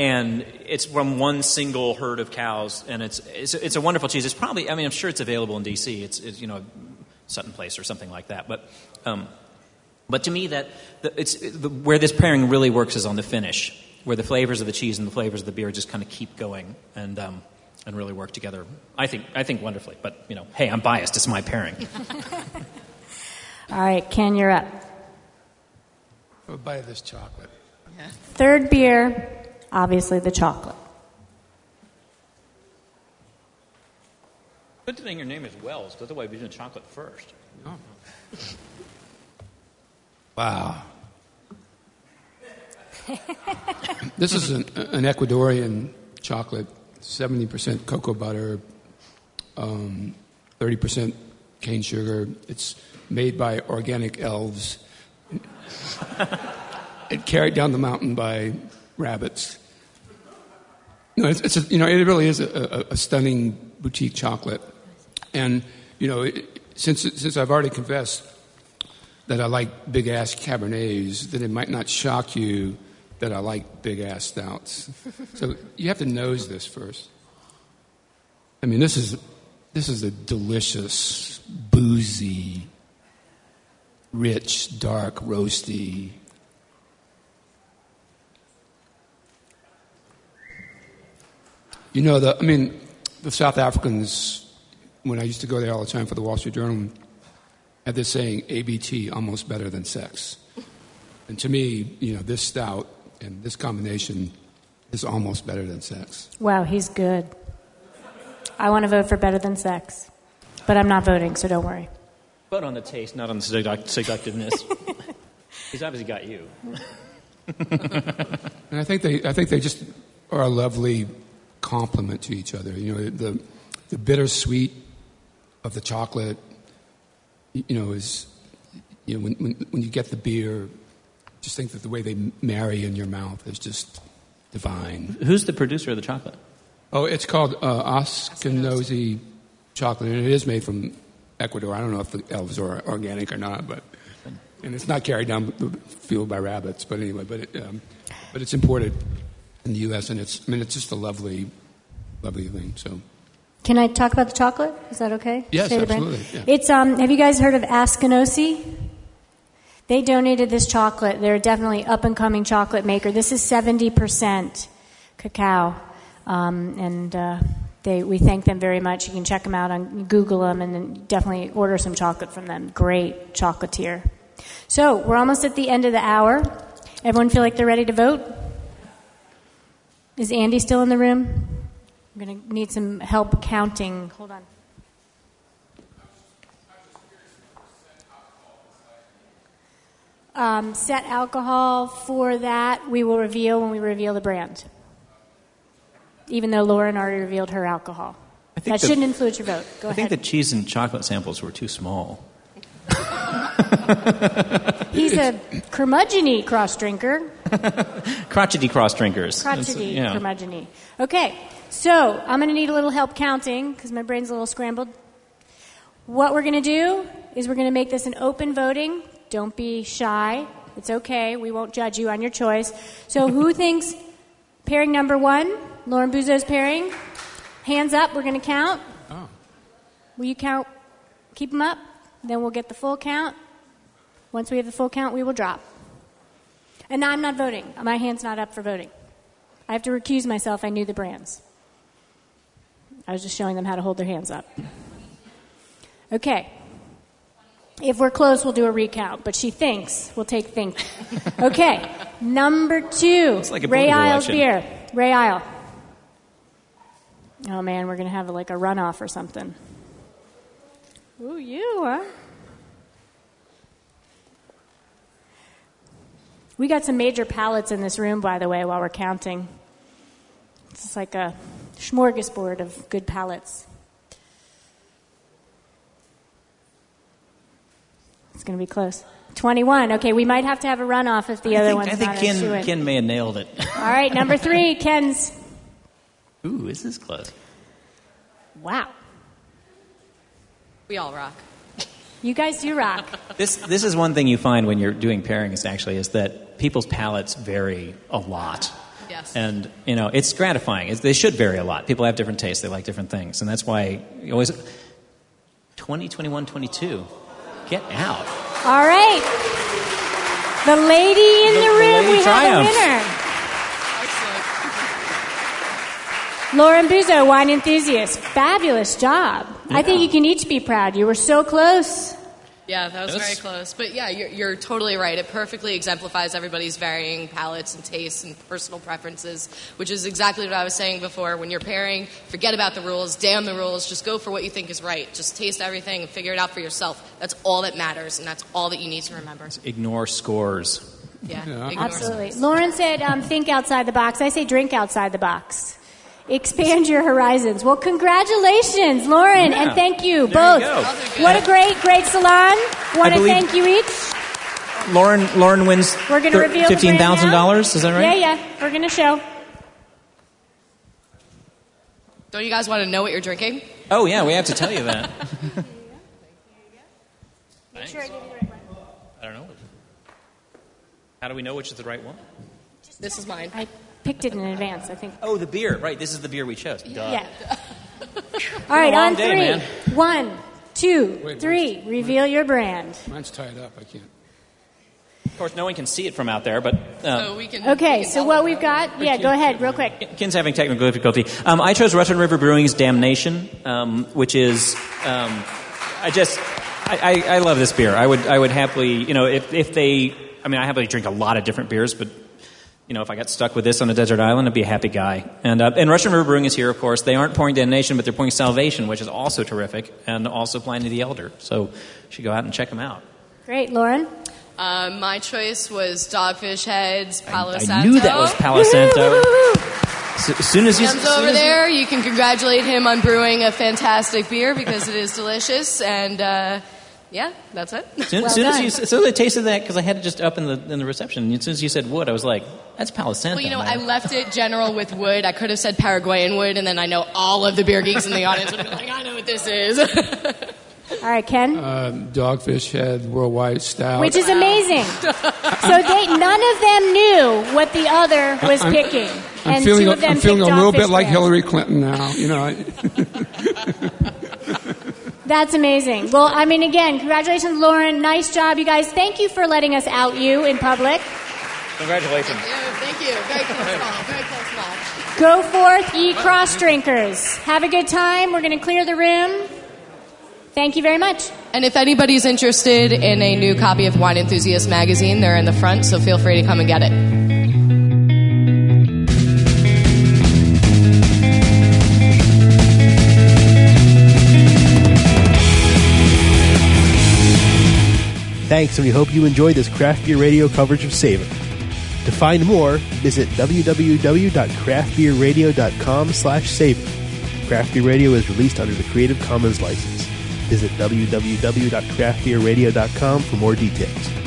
and it's from one single herd of cows, and it's, it's, it's a wonderful cheese. It's probably, I mean, I'm sure it's available in D.C. It's, it's you know, Sutton Place or something like that. But, um, but to me, that the, it's the, where this pairing really works is on the finish, where the flavors of the cheese and the flavors of the beer just kind of keep going and um, and really work together. I think I think wonderfully. But you know, hey, I'm biased. It's my pairing. All right, Ken, you're up. Have a bite of this chocolate. Third beer, obviously the chocolate. Good thing your name is Wells, because otherwise we'd do chocolate first. Oh. Wow. this is an, an Ecuadorian chocolate, 70% cocoa butter, um, 30% cane sugar. It's made by organic elves. it carried down the mountain by rabbits. No, it's, it's a, you know, it really is a, a, a stunning boutique chocolate. And, you know, it, since, since I've already confessed that I like big ass Cabernets, then it might not shock you that I like big ass stouts. so you have to nose this first. I mean, this is, this is a delicious, boozy, rich, dark, roasty. You know, the, I mean, the South Africans, when I used to go there all the time for the Wall Street Journal, had this saying, ABT, almost better than sex. And to me, you know, this stout and this combination is almost better than sex. Wow, he's good. I want to vote for better than sex, but I'm not voting, so don't worry. But on the taste, not on the seduct- seductiveness. He's obviously got you. And I think they, I think they just are a lovely complement to each other. You know, the, the bittersweet of the chocolate, you know, is, you know, when, when, when you get the beer, just think that the way they marry in your mouth is just divine. Who's the producer of the chocolate? Oh, it's called uh, chocolate, and it is made from Ecuador. I don't know if the elves are organic or not, but and it's not carried down the field by rabbits. But anyway, but it, um, but it's imported in the U.S. and it's I mean it's just a lovely, lovely thing. So Can I talk about the chocolate? Is that okay? Yes, absolutely, yeah. It's um. Have you guys heard of Askinosie? They donated this chocolate. They're definitely up and coming chocolate maker. This is seventy percent cacao, um, and uh, they we thank them very much. You can check them out on Google them, and then definitely order some chocolate from them. Great chocolatier. So we're almost at the end of the hour. Everyone feel like they're ready to vote? Is Andy still in the room? I'm going to need some help counting. Hold on. Um, set alcohol for that we will reveal when we reveal the brand. Even though Lauren already revealed her alcohol. I think That the- shouldn't influence your vote. Go ahead. I think the cheese and chocolate samples were too small. He's a curmudgeon cross drinker. Crotchety cross drinkers. Crotchety That's- yeah. curmudgeon Okay, so I'm going to need a little help counting because my brain's a little scrambled. What we're going to do is we're going to make this an open voting. Don't be shy. It's okay. We won't judge you on your choice. So, who thinks pairing number one, Lauren Buzzeo's pairing? Hands up. We're going to count. Oh. Will you count? Keep them up. Then we'll get the full count. Once we have the full count, we will drop. And I'm not voting. My hand's not up for voting. I have to recuse myself. I knew the brands. I was just showing them how to hold their hands up. Okay. If we're close, we'll do a recount, but she thinks. We'll take think. Okay. Number two. like a Ray Isles beer. Ray Isle. Oh man, we're gonna have like a runoff or something. Ooh, you, huh? We got some major palettes in this room, by the way, while we're counting. It's like a smorgasbord of good palettes. It's going to be close. 21. Okay, we might have to have a runoff if the I other think, one's I think not Ken, shoo-in. Ken may have nailed it. All right, number three, Ken's. Ooh, is this is close. Wow. We all rock. You guys do rock. This this is one thing you find when you're doing pairings. Actually, is that people's palates vary a lot. Yes. And you know, it's gratifying. It's, they should vary a lot. People have different tastes. They like different things, and that's why you always 20, 21, 22. Get out. All right. The lady in the, The- the room, lady we triumphs. have a winner. Lauren Buzzeo, wine enthusiast. Fabulous job. I think you can each be proud. You were so close. Yeah, that was very close. But yeah, you're, you're totally right. It perfectly exemplifies everybody's varying palates and tastes and personal preferences, which is exactly what I was saying before. When you're pairing, forget about the rules, damn the rules, just go for what you think is right. Just taste everything and figure it out for yourself. That's all that matters, and that's all that you need to remember. Ignore scores. Yeah, ignore Absolutely. Lauren said, um, think outside the box. I say, drink outside the box. Expand your horizons. Well, congratulations, Lauren, Yeah. and thank you There both. go. What a great, great salon. Want to thank you each. Lauren Lauren wins We're going to thir- reveal fifteen thousand dollars. Is that right? Yeah, yeah. We're going to show. Don't you guys want to know what you're drinking? Oh yeah, we have to tell you that. Make sure I give you the right one. I don't know. How do we know which is the right one? This is mine. I picked it in advance, I think. Oh, the beer. Right. This is the beer we chose. Duh. Yeah. All right, on day, three. man. One, two, Wait, three. Reveal your brand. Mine's tied up. I can't. Of course, no one can see it from out there, but um, So we can. Okay, we can so what we've got, yeah, go ahead, real quick. Ken's having technical difficulty. Um, I chose Russian River Brewing's Damnation, um, which is, um, I just, I, I, I love this beer. I would, I would happily, you know, if, if they, I mean, I happily drink a lot of different beers, but, you know, if I got stuck with this on a desert island, I'd be a happy guy. And, uh, and Russian River Brewing is here, of course. They aren't pouring Damnation, but they're pouring Salvation, which is also terrific, and also Pliny the Elder. So you should go out and check them out. Great, Lauren. Uh, my choice was Dogfish Heads, Palo I Santo. knew that was Palo Santo. As soon as you, Comes over as there. You can congratulate him on brewing a fantastic beer because it is delicious. And uh, yeah, that's it. Soon, Well soon as you, as soon as I tasted that, because I had it just up in the in the reception. As soon as you said wood, I was like, "That's Palo Santo." Well, you know, man. I left it general with wood. I could have said Paraguayan wood, and then I know all of the beer geeks in the audience would be like, I know what this is. All right, Ken. Um, Dogfish Head Worldwide Stout. Which is amazing. so they, none of them knew what the other was I'm- picking. I'm and feeling, two of them I'm feeling a little bit Dogfish like Hillary Clinton now. You know, I, That's amazing. Well, I mean, again, congratulations, Lauren. Nice job, you guys. Thank you for letting us out you in public. Congratulations. Thank you. Very close call. Very close call. Go forth, ye cross drinkers. Have a good time. We're going to clear the room. Thank you very much. And if anybody's interested in a new copy of Wine Enthusiast magazine, they're in the front, so feel free to come and get it. Thanks, and we hope you enjoyed this Craft Beer Radio coverage of Savor. To find more, visit www.craftbeerradio.com slash savor. Craft Beer Radio is released under the Creative Commons license. Visit www.craftbeerradio.com for more details.